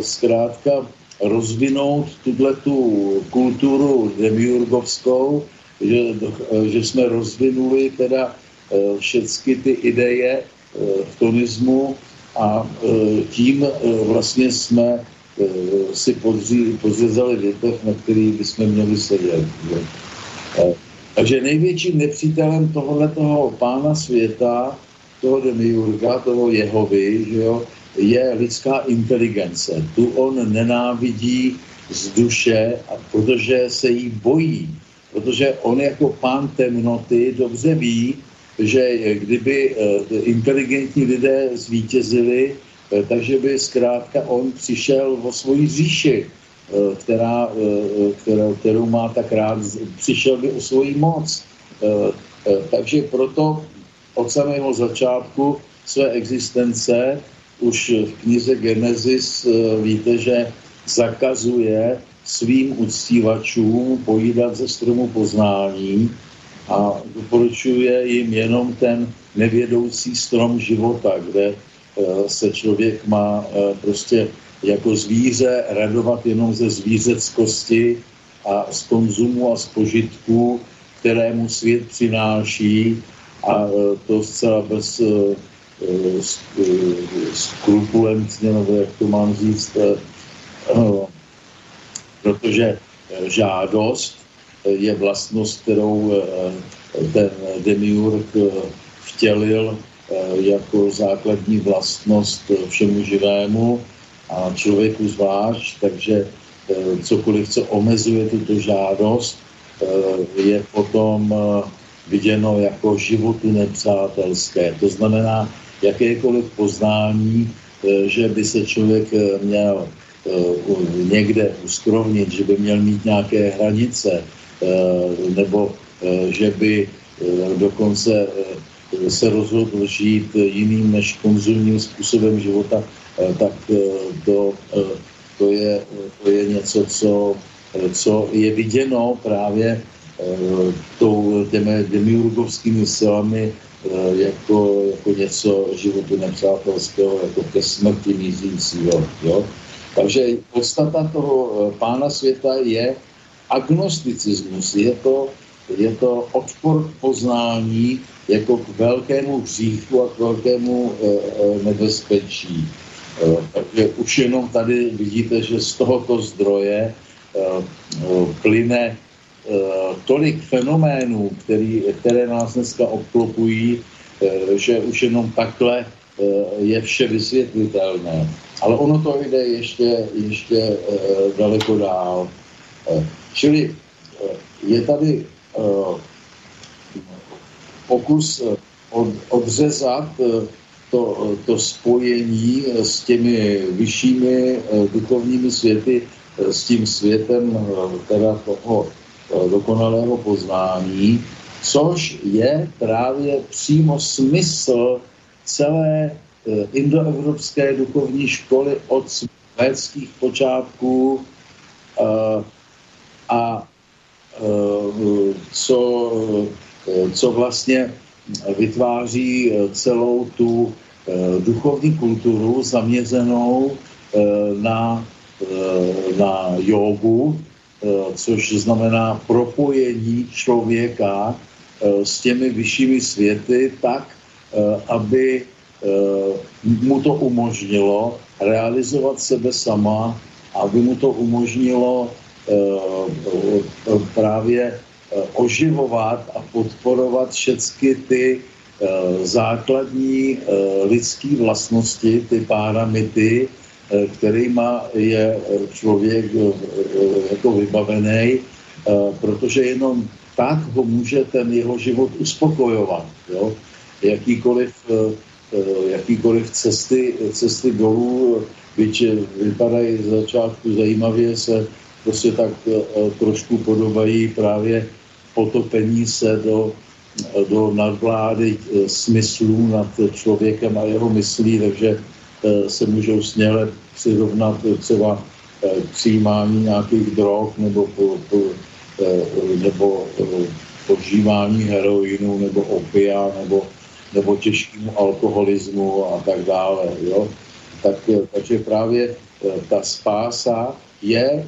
zkrátka rozvinout tuhle tu kulturu demiurgovskou, že, že jsme rozvinuli teda všechny ty ideje v tonismu a tím vlastně jsme si podřezali větev, na který bychom měli sedět. Takže největším nepřítelem tohoto pána světa, toho demiurga, toho Jehovy, že jo, je lidská inteligence. Tu on nenávidí z duše, a protože se jí bojí. Protože on jako pán temnoty dobře ví, že kdyby inteligentní lidé zvítězili, takže by zkrátka on přišel o svoji říši, která, kterou, kterou má tak rád, přišel by o svoji moc. Takže proto od samého začátku své existence už v knize Genesis víte, že zakazuje svým uctívačům pojídat ze stromu poznání a doporučuje jim jenom ten nevědoucí strom života, kde se člověk má prostě jako zvíře radovat jenom ze zvířeckosti a z konzumu a z požitků, které mu svět přináší a to zcela bez skrupulentně, nebo jak to mám říct, protože žádost je vlastnost, kterou ten demiurg vtělil jako základní vlastnost všemu živému a člověku zvlášť, takže cokoliv, co omezuje tuto žádost, je potom viděno jako životu nepřátelské. To znamená, jakékoliv poznání, že by se člověk měl někde uskrovnit, že by měl mít nějaké hranice, nebo že by dokonce se rozhodl žít jiným než konzumním způsobem života, tak to, to, je, to je něco, co, co je viděno právě tou, těmi demiurgovskými silami jako, jako něco životu nepřátelského, jako ke smrti mířícího. Jo? Takže podstata toho pána světa je agnosticismus. Je to, je to odpor k poznání jako k velkému hříchu a k velkému e, nebezpečí. E, takže už jenom tady vidíte, že z tohoto zdroje plyne tolik fenoménů, který, které nás dneska obklopují, že už jenom takhle je vše vysvětlitelné. Ale ono to jde ještě, ještě daleko dál. Čili je tady pokus od, odřezat to, to spojení s těmi vyššími duchovními světy, s tím světem teda toho dokonalého poznání, což je právě přímo smysl celé indoevropské duchovní školy od světských počátků a co co vlastně vytváří celou tu duchovní kulturu zaměřenou na, na jogu, což znamená propojení člověka s těmi vyššími světy tak, aby mu to umožnilo realizovat sebe sama, aby mu to umožnilo právě oživovat a podporovat všechny ty základní lidské vlastnosti, ty páramity, kterýma je člověk jako vybavený, protože jenom tak ho může ten jeho život uspokojovat. Jo? Jakýkoliv, jakýkoliv cesty, cesty dolů, byť vypadají z začátku zajímavě, se prostě tak trošku podobají právě potopení se do, do nadvlády eh, smyslů nad člověkem a jeho myslí, takže eh, se můžou směle přirovnat třeba eh, přijímání nějakých drog nebo, po, po, nebo požívání heroinu nebo opia nebo, nebo těžkému alkoholismu a tak dále. Jo? Tak, takže právě ta spása je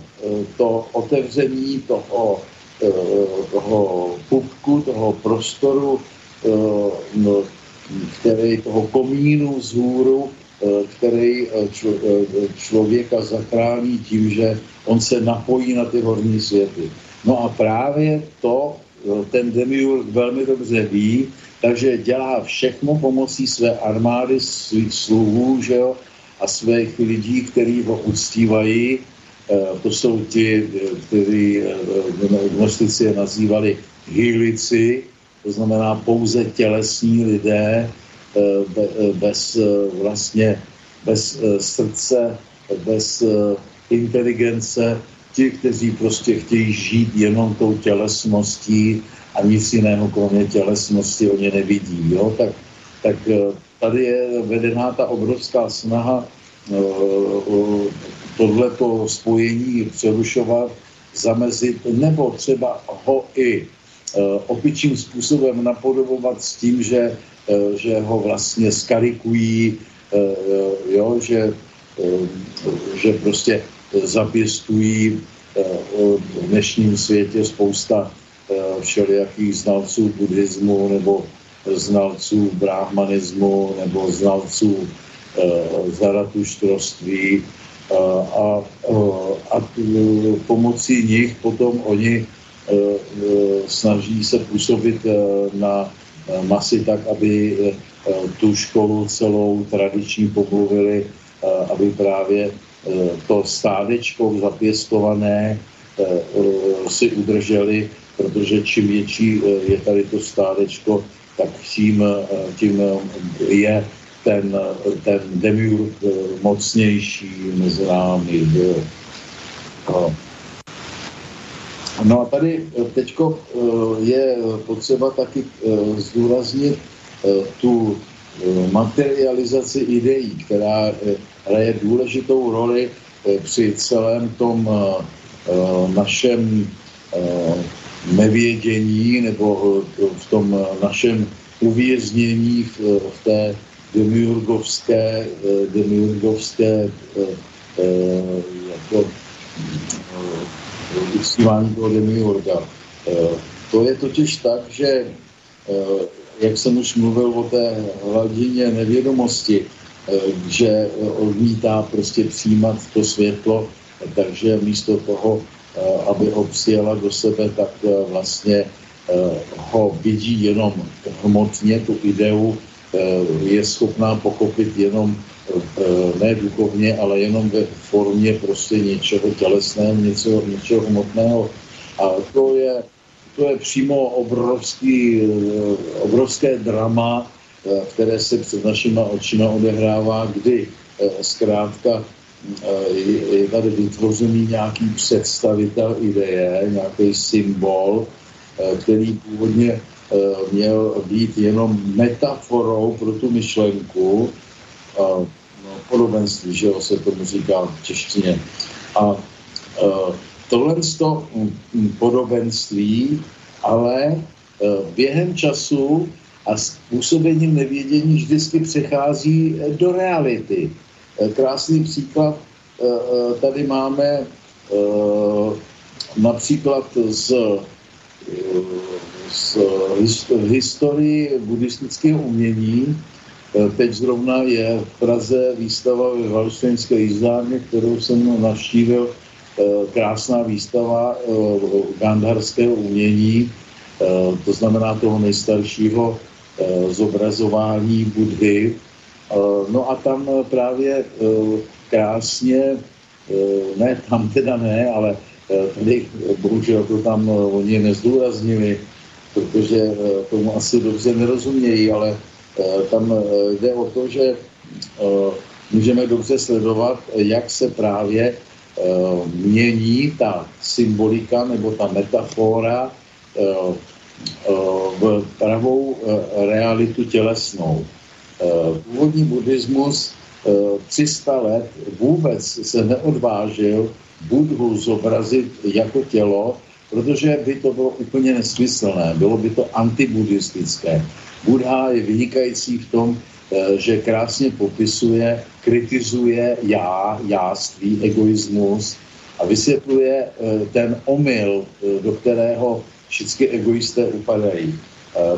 to otevření toho Eh, toho pupku, toho prostoru, eh, no, který, toho komínu vzhůru, eh, který člověka zachrání tím, že on se napojí na ty horní světy. No a právě to ten demiurg velmi dobře ví, takže dělá všechno pomocí své armády, svých sluhů že jo, a svých lidí, kteří ho uctívají, Eh, to jsou ti, eh, kteří eh, gnostici je nazývali hýlici, to znamená pouze tělesní lidé, bez vlastně, bez srdce, bez inteligence, ti, kteří prostě chtějí žít jenom tou tělesností a nic jiného kromě tělesnosti oni nevidí. Jo? Tak, tak tady je vedená ta obrovská snaha tohleto spojení přerušovat, zamezit, nebo třeba ho i e, opičím způsobem napodobovat s tím, že, e, že ho vlastně skarikují, e, jo, že, že prostě zapěstují v dnešním světě spousta všelijakých znalců buddhismu nebo znalců brahmanismu nebo znalců zaratuštroství, a, a pomocí nich potom oni e, e, snaží se působit e, na masy tak, aby tu školu celou tradiční pomluvili, aby právě to stádečko zapěstované si udrželi, protože čím větší je tady to stádečko, tak tím, tím je ten, ten demiurg eh, mocnější mezi námi. No. no a tady eh, teď eh, je potřeba taky zdůraznit tu materializaci ideí, která hraje důležitou roli při celém tom našem nevědění nebo v tom našem uvěznění v té demiurgovské, eh, demiurgovské eh, eh, jako uctívání toho demiurga. To je totiž tak, že jak jsem už mluvil o té hladině nevědomosti, že odmítá prostě přijímat to světlo, takže místo toho, aby ho přijala do sebe, tak vlastně ho vidí jenom hmotně, tu ideu, je schopná pochopit jenom eh, ne duchovně, ale jenom ve formě prostě něčeho tělesného, něčeho, něčeho hmotného. A to je, to je přímo obrovský, eh, obrovské drama, které se před našima očima odehrává, kdy zkrátka je tady vytvořený nějaký představitel ideje, nějaký symbol, který původně Eh, měl být jenom metaforou pro tu myšlenku, no, podobenství, že jo, se tomu říká v češtině. A eh, tohle to mm, mm, podobenství ale během času a s působením nevědění vždycky přechází do reality. Krásný příklad tady máme například z, z historii buddhistického umění, Eh, teď zrovna je v Praze výstava ve Valštejnské jízdárně, kterou jsem navštívil. Eh, krásná výstava eh, gandharského umění, to znamená toho nejstaršího zobrazování Budhy. No a tam právě krásně, ne tam teda ne, ale tady bohužel to tam oni nezdůraznili, protože tomu asi dobře nerozumějí, ale Eh, tam eh, jde o to, že eh, můžeme dobře sledovat, jak se právě mění ta symbolika nebo ta metafora v pravou realitu tělesnou. Původní buddhismus 300 let vůbec se neodvážil Budhu zobrazit jako tělo, protože by to bylo úplně nesmyslné, bylo by to antibuddhistické. Buddha je vynikající v tom, eh, že krásně popisuje, kritizuje já, jáství, egoismus a vysvětluje eh, ten omyl, eh, do kterého všichni egoisté upadají.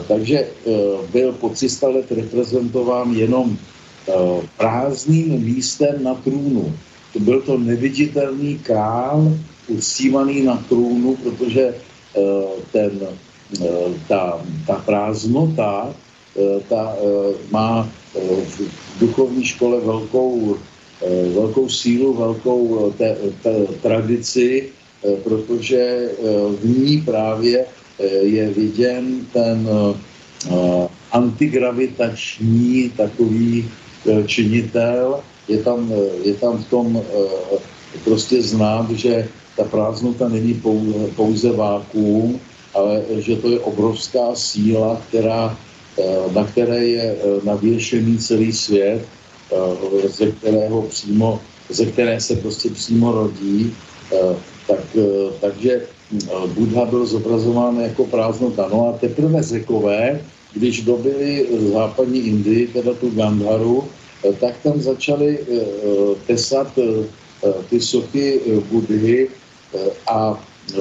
Takže byl po 300 let reprezentován jenom prázdným místem na trůnu. To byl to neviditelný král, uctívaný na trůnu, protože ten Eh, ta, ta prázdnota eh, ta eh, má v duchovní škole velkou, velkou sílu, velkou te, te, tradici, protože v ní právě je viděn ten antigravitační takový činitel. Je tam, je tam v tom prostě znát, že ta prázdnota není pouze, vákuum, ale že to je obrovská síla, která, eh, na které je eh, navěšený celý svět, eh, ze kterého přímo, ze které se prostě přímo rodí, tak, takže Buddha byl zobrazován jako prázdnota. No a teprve řekové, když dobili západní Indii, teda tu Gandharu, tak tam začali tesat ty sochy Budhy a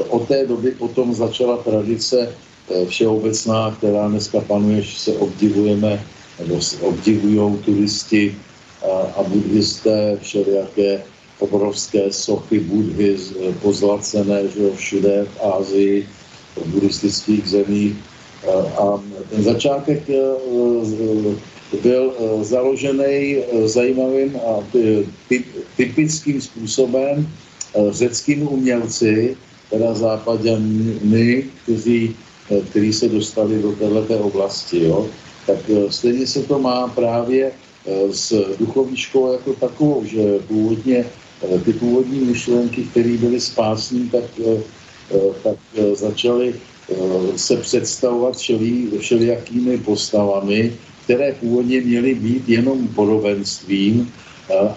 od té doby potom začala tradice eh, všeobecná, která dneska panuje, že se obdivujeme, nebo obdivují turisti a, a buddhisté, všelijaké obrovské sochy budhy eh, pozlacené že jo, všude v Ázii, v buddhistických zemích. A ten začátek eh, byl založený zajímavým a typickým způsobem řeckými umělci, teda západěny, kteří, eh, kteří se dostali do této oblasti. Jo? Tak eh, stejně se to má právě eh, s duchovní školou jako takovou, že původně ty původní myšlenky, které byly spásní, tak, tak začaly se představovat všeli, všelijakými postavami, které původně měly být jenom podobenstvím,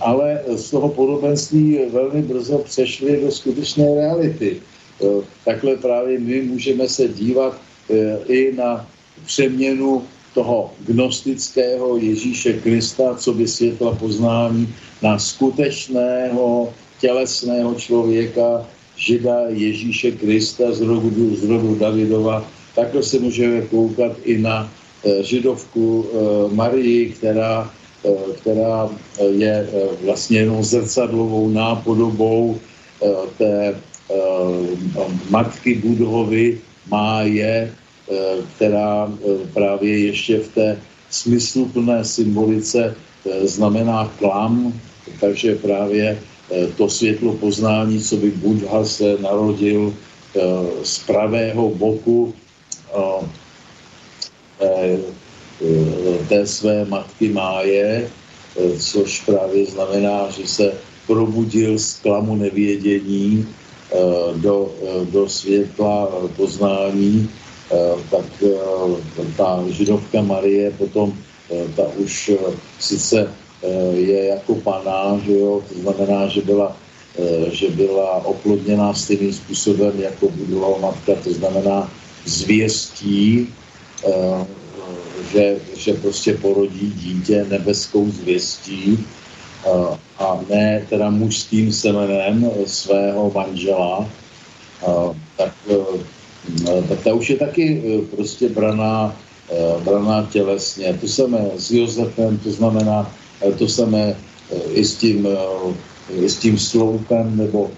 ale z toho podobenství velmi brzo přešly do skutečné reality. Eh, takhle právě my můžeme se dívat eh, i na přeměnu toho gnostického Ježíše Krista, co by světla poznání, na skutečného tělesného člověka, žida Ježíše Krista z rodu, z rodu Davidova. Takhle se můžeme koukat i na eh, židovku Marii, která, která je vlastně jenom zrcadlovou nápodobou té Eh, matky Budhovy je, eh, která eh, právě ještě v té smysluplné symbolice znamená klam, takže právě to světlo poznání, co by Buddha se narodil z pravého boku té své matky Máje, což právě znamená, že se probudil z klamu nevědění Eh, do, eh, do světla eh, poznání, tak ta židovka Marie potom, ta už sice je jako paná, že jo, to znamená, že byla, že byla oplodněná stejným způsobem jako Budova matka, to znamená zvěstí, že, že prostě porodí dítě nebeskou zvěstí a ne teda mužským semenem svého manžela, tak, tak ta už je taky prostě braná, braná tělesně. To samé s Josefem, to znamená to samé i s tím, i s tím sloupem nebo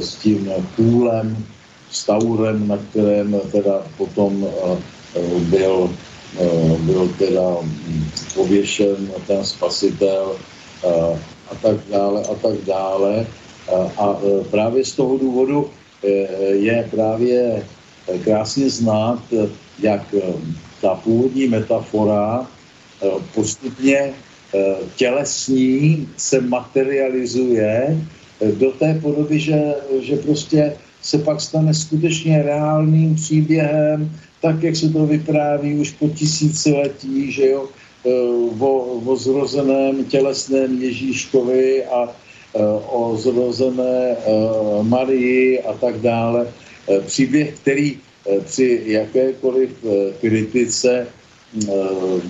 s tím půlem, s taurem, na kterém teda potom byl byl teda hm, pověšen ten spasitel eh, a tak dále a tak dále. A eh, právě z toho důvodu je právě krásně znát, jak ta původní metafora postupně tělesní se materializuje do té podoby, že, že prostě se pak stane skutečně reálným příběhem, tak, jak se to vypráví už po tisíciletí, že jo, e, o, o zrozeném tělesném Ježíškovi a e, o zrozené e, Marii a tak dále. Příběh, který při jakékoliv kritice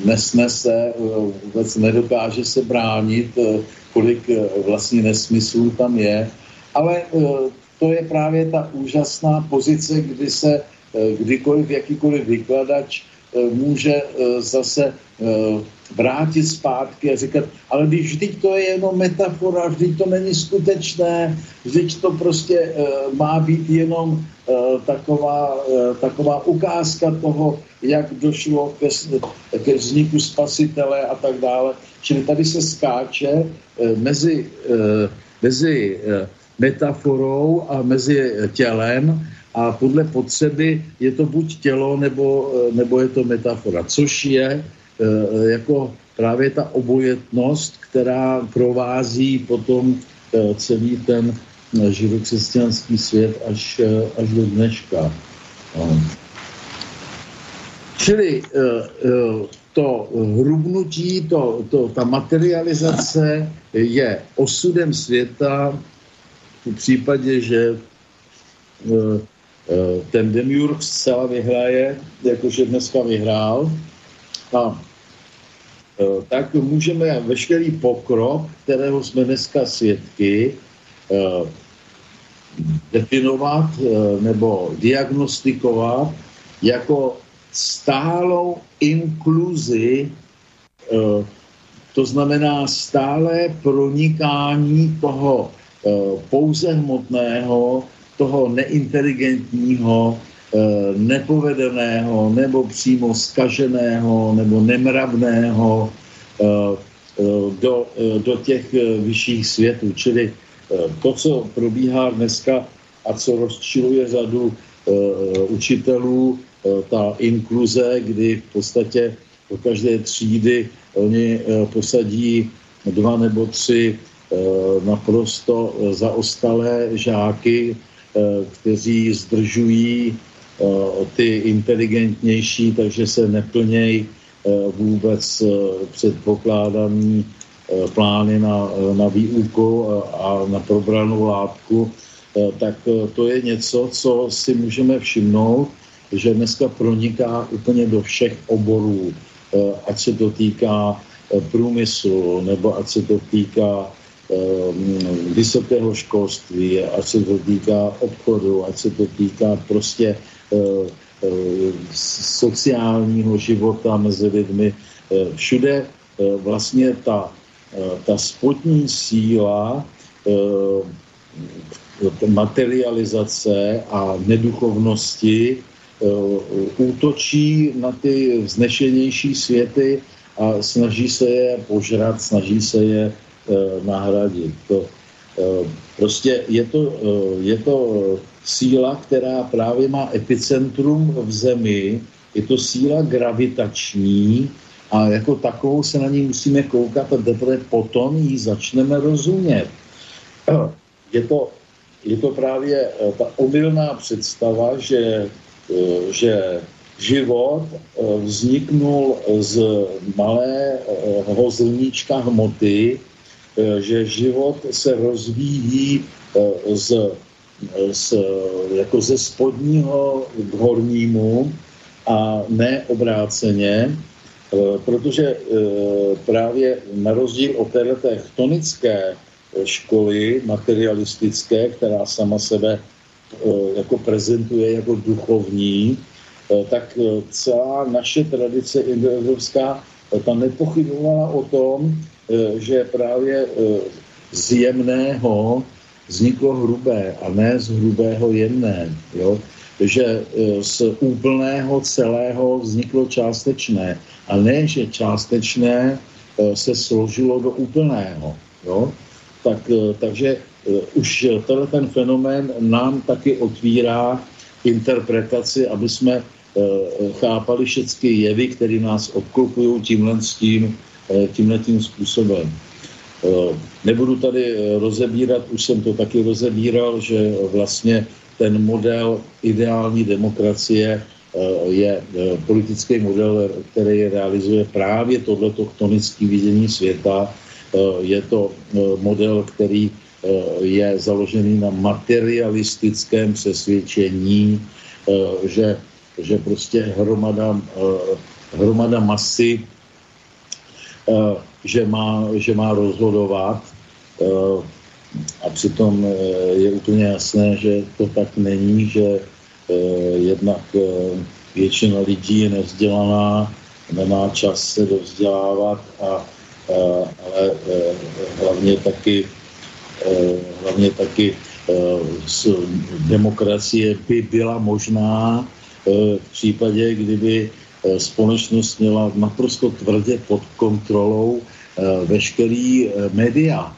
nesnese, vůbec nedokáže se bránit, kolik vlastně nesmyslů tam je. Ale to je právě ta úžasná pozice, kdy se kdykoliv jakýkoliv vykladač eh, může eh, zase vrátit zpátky a říkat, ale když vždyť to je jenom metafora, vždyť to není skutečné, vždyť to prostě má být jenom taková, taková ukázka toho, jak došlo ke, ke vzniku spasitele a tak dále. Čili tady se skáče mezi, mezi metaforou a mezi tělem a podle potřeby je to buď tělo, nebo, eh, nebo je to metafora, což je eh, jako právě ta obojetnost, která provází potom eh, celý ten živokřesťanský svět až, až do dneška. Čili to hrubnutí, to, to, ta materializace je osudem světa v případě, že ten Demiurg zcela vyhraje, jakože dneska vyhrál. A eh, tak můžeme veškerý pokrok, kterého jsme dneska svědky, eh, definovat nebo diagnostikovat jako stálou inkluzi, to znamená stále pronikání toho pouze hmotného toho neinteligentního, eh, nepovedeného nebo přímo skaženého nebo nemravného eh, eh, do, do těch vyšších světů. Čili to, co probíhá dneska a co rozčiluje řadu učitelů, ta inkluze, kdy v podstatě do každé třídy oni posadí dva nebo tři naprosto zaostalé žáky, kteří zdržují eh, ty inteligentnější, takže se neplnějí eh, vůbec předpokládaný plány na, na výuku a na probranou látku, tak to je něco, co si můžeme všimnout, že dneska proniká úplně do všech oborů, ať se to týká průmyslu, nebo ať se to týká vysokého školství, ať se to týká obchodu, ať se to týká prostě eh, eh, sociálního života mezi lidmi. Eh, všude vlastně ta, ta spodní síla materializace a neduchovnosti útočí na ty vznešenější světy a snaží se je požrat, snaží se je Eh, nahradit. To, eh, prostě je to, eh, je to síla, která právě má epicentrum v zemi, je to síla gravitační a jako takovou se na ní musíme koukat a teprve potom ji začneme rozumět. Je to, je to právě ta omylná představa, že, že život vzniknul z malého zrníčka hmoty, Eh, že život se rozvíjí eh, z z, jako ze spodního k hornímu a ne obráceně, protože právě na rozdíl od této chtonické školy materialistické, která sama sebe jako prezentuje jako duchovní, tak celá naše tradice indoevropská ta nepochybovala o tom, že právě z jemného vzniklo hrubé a ne z hrubého jemné. Jo? Že e, z úplného celého vzniklo částečné a ne, že částečné se složilo do úplného. Jo? Tak, takže už tenhle ten fenomén nám taky otvírá interpretaci, aby jsme chápali všechny jevy, které nás obklopují tímhle, tím, tímhle tím způsobem. Eh, nebudu tady eh, rozebírat, už jsem to taky rozebíral, že vlastně ten model ideální demokracie eh, je politický model, který realizuje právě tohleto chtonické vidění světa. Je to model, který je založený na materialistickém přesvědčení, že, že prostě hromada, hromada masy že má, že má rozhodovat eh, a přitom eh, je úplně jasné, že to tak není, že eh, jednak většina lidí je nevzdělaná, nemá čas se dovzdělávat, a, ale hlavně taky, hlavně taky demokracie by byla možná v případě, kdyby Eh, společnost měla naprosto tvrdě pod kontrolou eh, veškerý eh, média.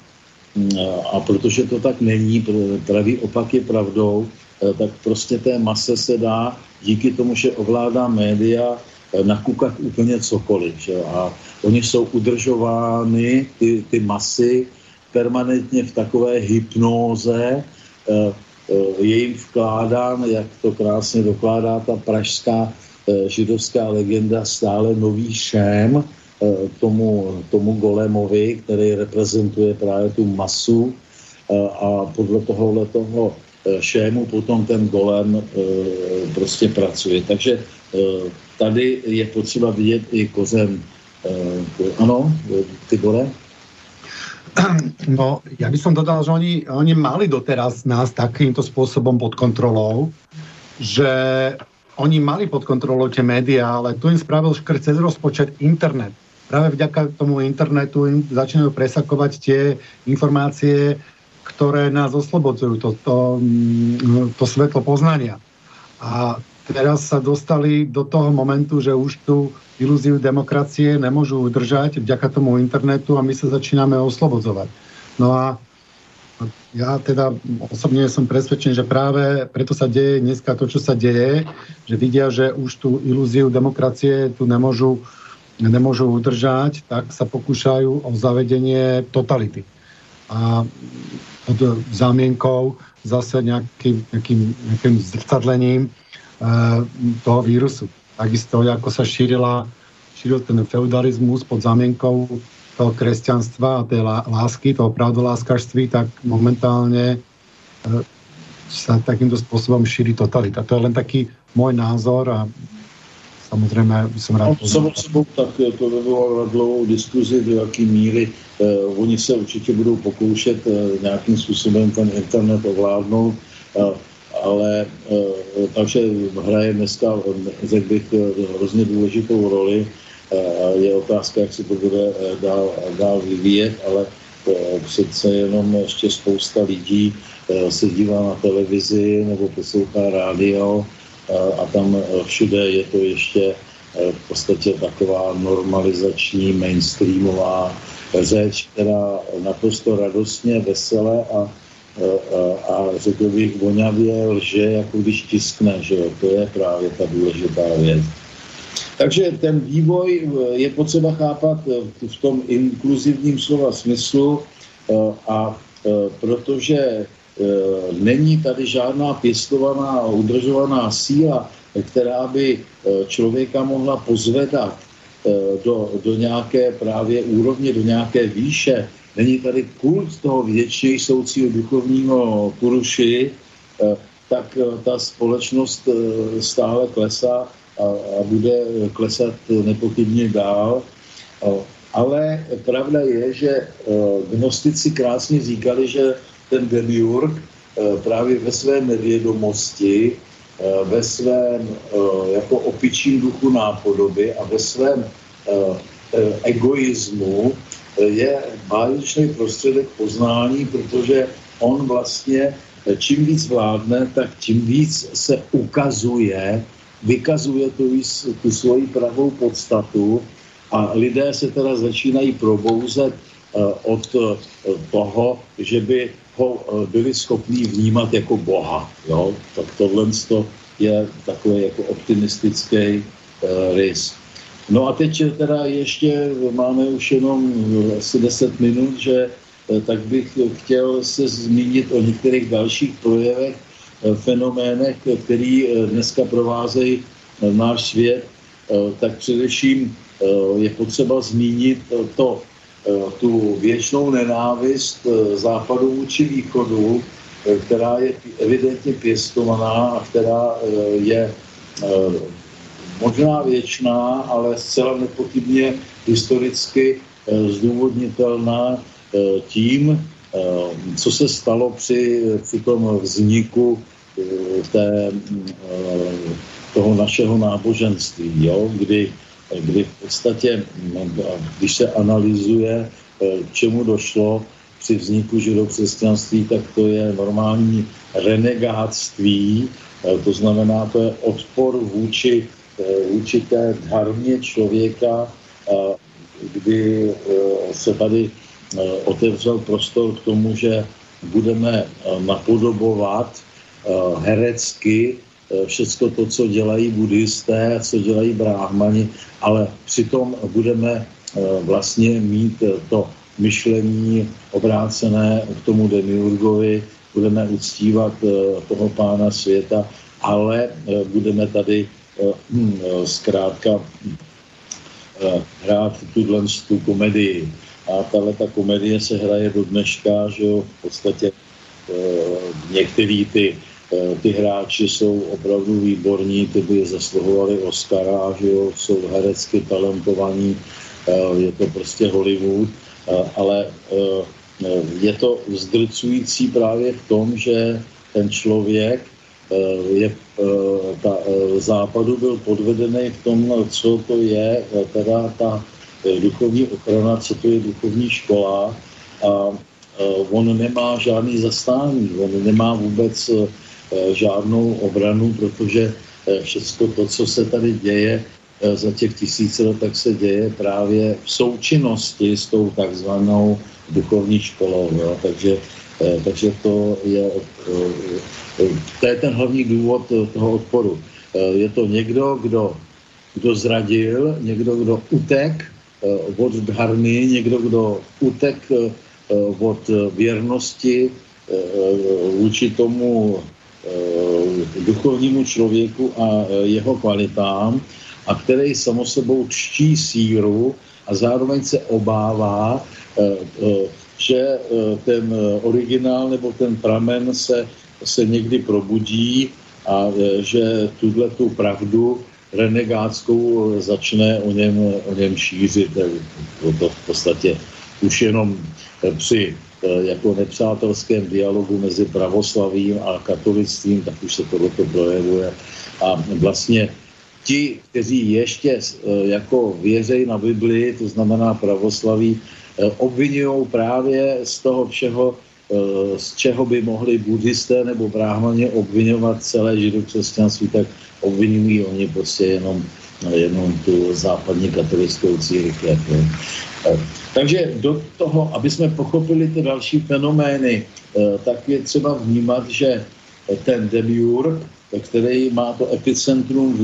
Mm, a protože to tak není, pravý opak je pravdou, tak prostě té mase se dá díky tomu, že ovládá média, nakukat úplně cokoliv. Že? A oni jsou udržovány, ty, ty masy, permanentně v takové hypnóze, je jim vkládán, jak to krásně dokládá ta pražská Eh, židovská legenda stále nový šém eh, tomu, tomu golemovi, který reprezentuje právě tu masu eh, a podle tohohle toho šému potom ten golem prostě pracuje. Takže tady je potřeba vidět i kozem. Ano, ty gole? No, ja by som dodal, že oni, oni mali doteraz nás takýmto spôsobom pod kontrolou, že oni mali pod kontrolou tie médiá, ale tu im spravil škrt cez rozpočet internet. Práve vďaka tomu internetu im začínajú presakovať tie informácie, ktoré nás oslobodzujú, to, to, mm, to svetlo poznania. A teraz sa dostali do toho momentu, že už tu ilúziu demokracie nemôžu udržať vďaka tomu internetu a my sa začíname oslobodzovať. No a ja teda osobne som presvedčený, že práve preto sa deje dneska to, čo sa deje, že vidia, že už tú ilúziu demokracie tu nemôžu, nemôžu udržať, tak sa pokúšajú o zavedenie totality. A pod zámienkou zase nejakým, nejakým, nejakým zrcadlením e, toho vírusu. Takisto, ako sa šírila, šíril ten feudalizmus pod zámienkou toho kresťanstva a tej lásky, toho pravdoláskařství, tak momentálne e, sa takýmto spôsobom šíri totalita. To je len taký môj názor a samozřejmě jsem rád. No, samo sebou tak to vyvolalo dlouhou diskuzi, do jaké míry eh, oni se určitě budou pokoušet eh, nějakým způsobem ten internet ovládnout, eh, ale eh, takže hraje dneska, řekl bych, eh, hrozně důležitou roli je otázka, jak se to bude eh, dál, dál vyvíjet, ale eh, přece jenom ještě spousta lidí eh, se dívá na televizi nebo poslouchá rádio a tam všude je to ještě v podstatě taková normalizační, mainstreamová řeč, která naprosto radostně, veselé a, a, a řekl bych vonavě lže, jako když tiskne, že jo, to je právě ta důležitá věc. Takže ten vývoj eh, je potřeba chápat eh, v tom inkluzivním slova smyslu eh, a protože není tady žádná pěstovaná a udržovaná síla, která by člověka mohla pozvedat do, do nějaké právě úrovně, do nějaké výše. Není tady kult toho většině soucího duchovního puruši, tak ta společnost stále klesá a, a bude klesat nepochybně dál. Ale pravda je, že gnostici krásně říkali, že ten demiurg právě ve své nevědomosti, ve svém jako opičím duchu nápodoby a ve svém egoismu je báječný prostředek poznání, protože on vlastně čím víc vládne, tak tím víc se ukazuje, vykazuje tu, tu svoji pravou podstatu a lidé se teda začínají probouzet uh, od uh, toho, že by ho uh, byli schopní vnímat jako Boha. Jo? Tak tohle je takový jako optimistický rys. No a teď teda ještě máme už jenom asi 10 minut, že Eh, tak bych chtěl se zmínit o některých dalších projevech, eh, fenoménech, který eh, dneska provázejí náš svět, tak především je potřeba zmínit to, tu věčnou nenávist západu vůči východu, která je evidentně pěstovaná a která je možná věčná, ale zcela nepochybně historicky zdůvodnitelná Eh, tím, eh, co se stalo při, při tom vzniku eh, té, toho našeho náboženství, jo? Kdy, kdy v podstatě, když se analyzuje, k čemu došlo při vzniku židokřesťanství, tak to je normální renegáctví, to znamená, to je odpor vůči, vůči té dharmě člověka, kdy se tady Eh, otevřel prostor k tomu, že budeme eh, napodobovat eh, herecky všechno to, co dělají buddhisté, co dělají bráhmani, ale přitom budeme vlastně mít to myšlení obrácené k tomu demiurgovi, budeme uctívat toho pána světa, ale budeme tady hm, zkrátka hrát tuhle tu komedii. A tahle ta komedie se hraje do dneška, že jo, v podstatě některý ty, ty hráči jsou opravdu výborní, ty by zasluhovali Oscara, že jo, jsou herecky talentovaní, e, je to prostě Hollywood, e, ale je to zdrcující právě v tom, že ten člověk je, ta, západu byl podvedený v tom, co to je teda ta duchovní ochrana, co to je duchovní škola a on nemá žádný zastání, on nemá vůbec žádnou obranu, protože e, všechno to, co se tady děje e, za těch tisíc let, tak se děje právě v součinnosti s tou takzvanou duchovní školou. Jo? Takže, takže to je, to je ten hlavní důvod toho odporu. Je to někdo, kdo, kdo zradil, někdo, kdo utek Eh, od dharmy, někdo, kdo utek eh, od věrnosti eh, vůči tomu duchovnímu člověku a jeho kvalitám a který samo sebou čtí síru a zároveň se obává, že ten originál nebo ten pramen se, se někdy probudí a že tuhle tu pravdu renegátskou začne o něm, o něm šířit. To v podstatě už jenom při eh, jako nepřátelském dialogu mezi pravoslavím a katolictvím, tak už se tohle projevuje. A vlastně ti, kteří ještě eh, jako věřejí na Biblii, to znamená pravoslaví, eh, obvinují právě z toho všeho, z čeho by mohli buddhisté nebo bráhmaně obvinovat celé židokřesťanství, tak obvinují oni prostě jenom, jenom tu západní katolickou církev. Takže do toho, aby jsme pochopili ty další fenomény, eh, tak je třeba vnímat, že ten demiurg, který má to epicentrum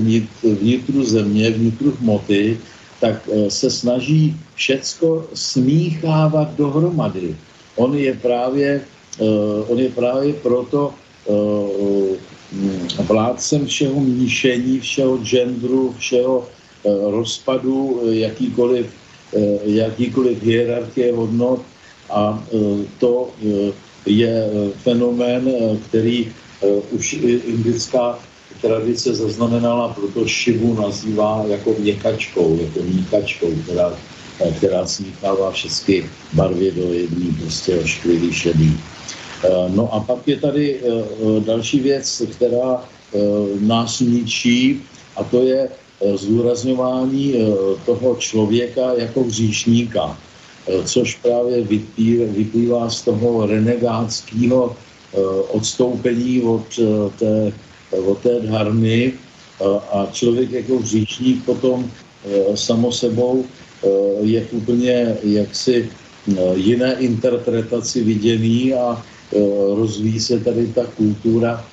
vnitru země, vnitru hmoty, tak eh, se snaží všecko smíchávat dohromady. On je právě, eh, on je právě proto vládcem všeho míšení, všeho genderu, všeho eh, rozpadu, eh, jakýkoliv, eh, jakýkoliv hierarchie hodnot a to je fenomén, který už indická tradice zaznamenala, proto šivu nazývá jako měkačkou, jako míkačkou, která, která smíchává všechny barvy do jedné prostě ošklivý šedý. No a pak je tady další věc, která nás ničí a to je zdůrazňování toho člověka jako hříšníka. Eh, což právě vyplývá z toho renegátského eh, odstoupení od eh, té, od té dharmy a člověk jako hříšník potom samo sebou je úplně jaksi jiné interpretaci viděný a rozvíjí se tady ta kultura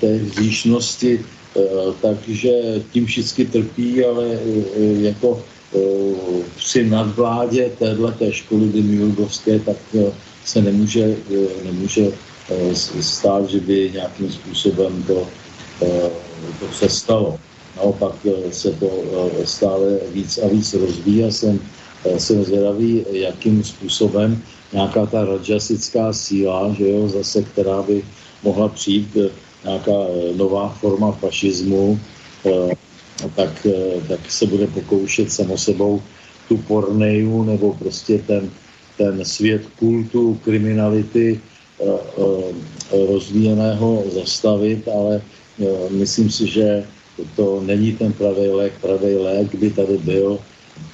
té hříšnosti, takže tím všichni trpí, ale jako Eh, při nadvládě téhle školy demiurgovské, tak eh, se nemůže, eh, nemůže stát, že by nějakým způsobem to, to přestalo. Naopak se to stále víc a víc rozvíjí a jsem, jsem zvědavý, jakým způsobem nějaká ta rajasická síla, že jo, zase, která by mohla přijít, nějaká nová forma fašismu, tak, eh, tak se bude pokoušet samo sebou tu porneju nebo prostě ten, ten svět kultu, kriminality eh, eh, rozvíjeného zastavit, ale myslím si, že to není ten pravý lék. Pravý lék by tady byl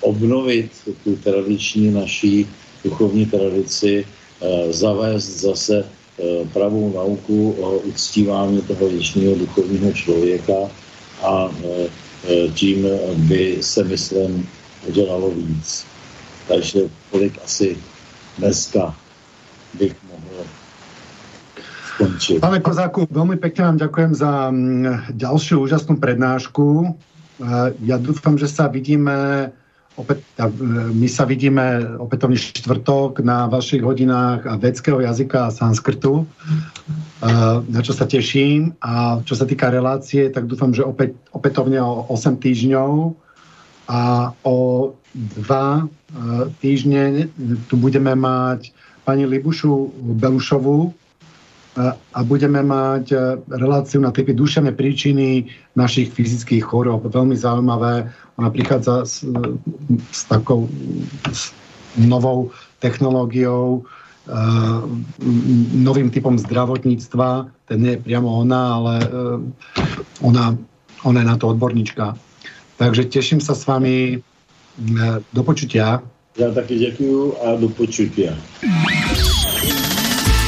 obnovit tu tradiční naší duchovní tradici, zavést zase pravou nauku o uctívání toho věčného duchovního člověka a Eh, tím by se, myslím, udělalo víc. Takže tolik asi dneska bych mohl skončit. Pane Kozáku, veľmi pekne vám ďakujem za mm, ďalšiu úžasnú prednášku. Eh, ja dúfam, že sa vidíme opäť, my sa vidíme opätovne čtvrtok na vašich hodinách vedského jazyka a sanskrtu, na čo sa teším. A čo sa týka relácie, tak dúfam, že opäť, opätovne o 8 týždňov a o dva týždne tu budeme mať pani Libušu Belušovú, a budeme mať e, reláciu na typy duševné príčiny našich fyzických chorób. Veľmi zaujímavé. Ona prichádza s, s takou s novou technológiou, uh, novým typom zdravotníctva. Ten nie je priamo ona, ale ona, ona je na to odborníčka. Takže teším sa s vami. Do počutia. Ja taky děkuju a do počutia.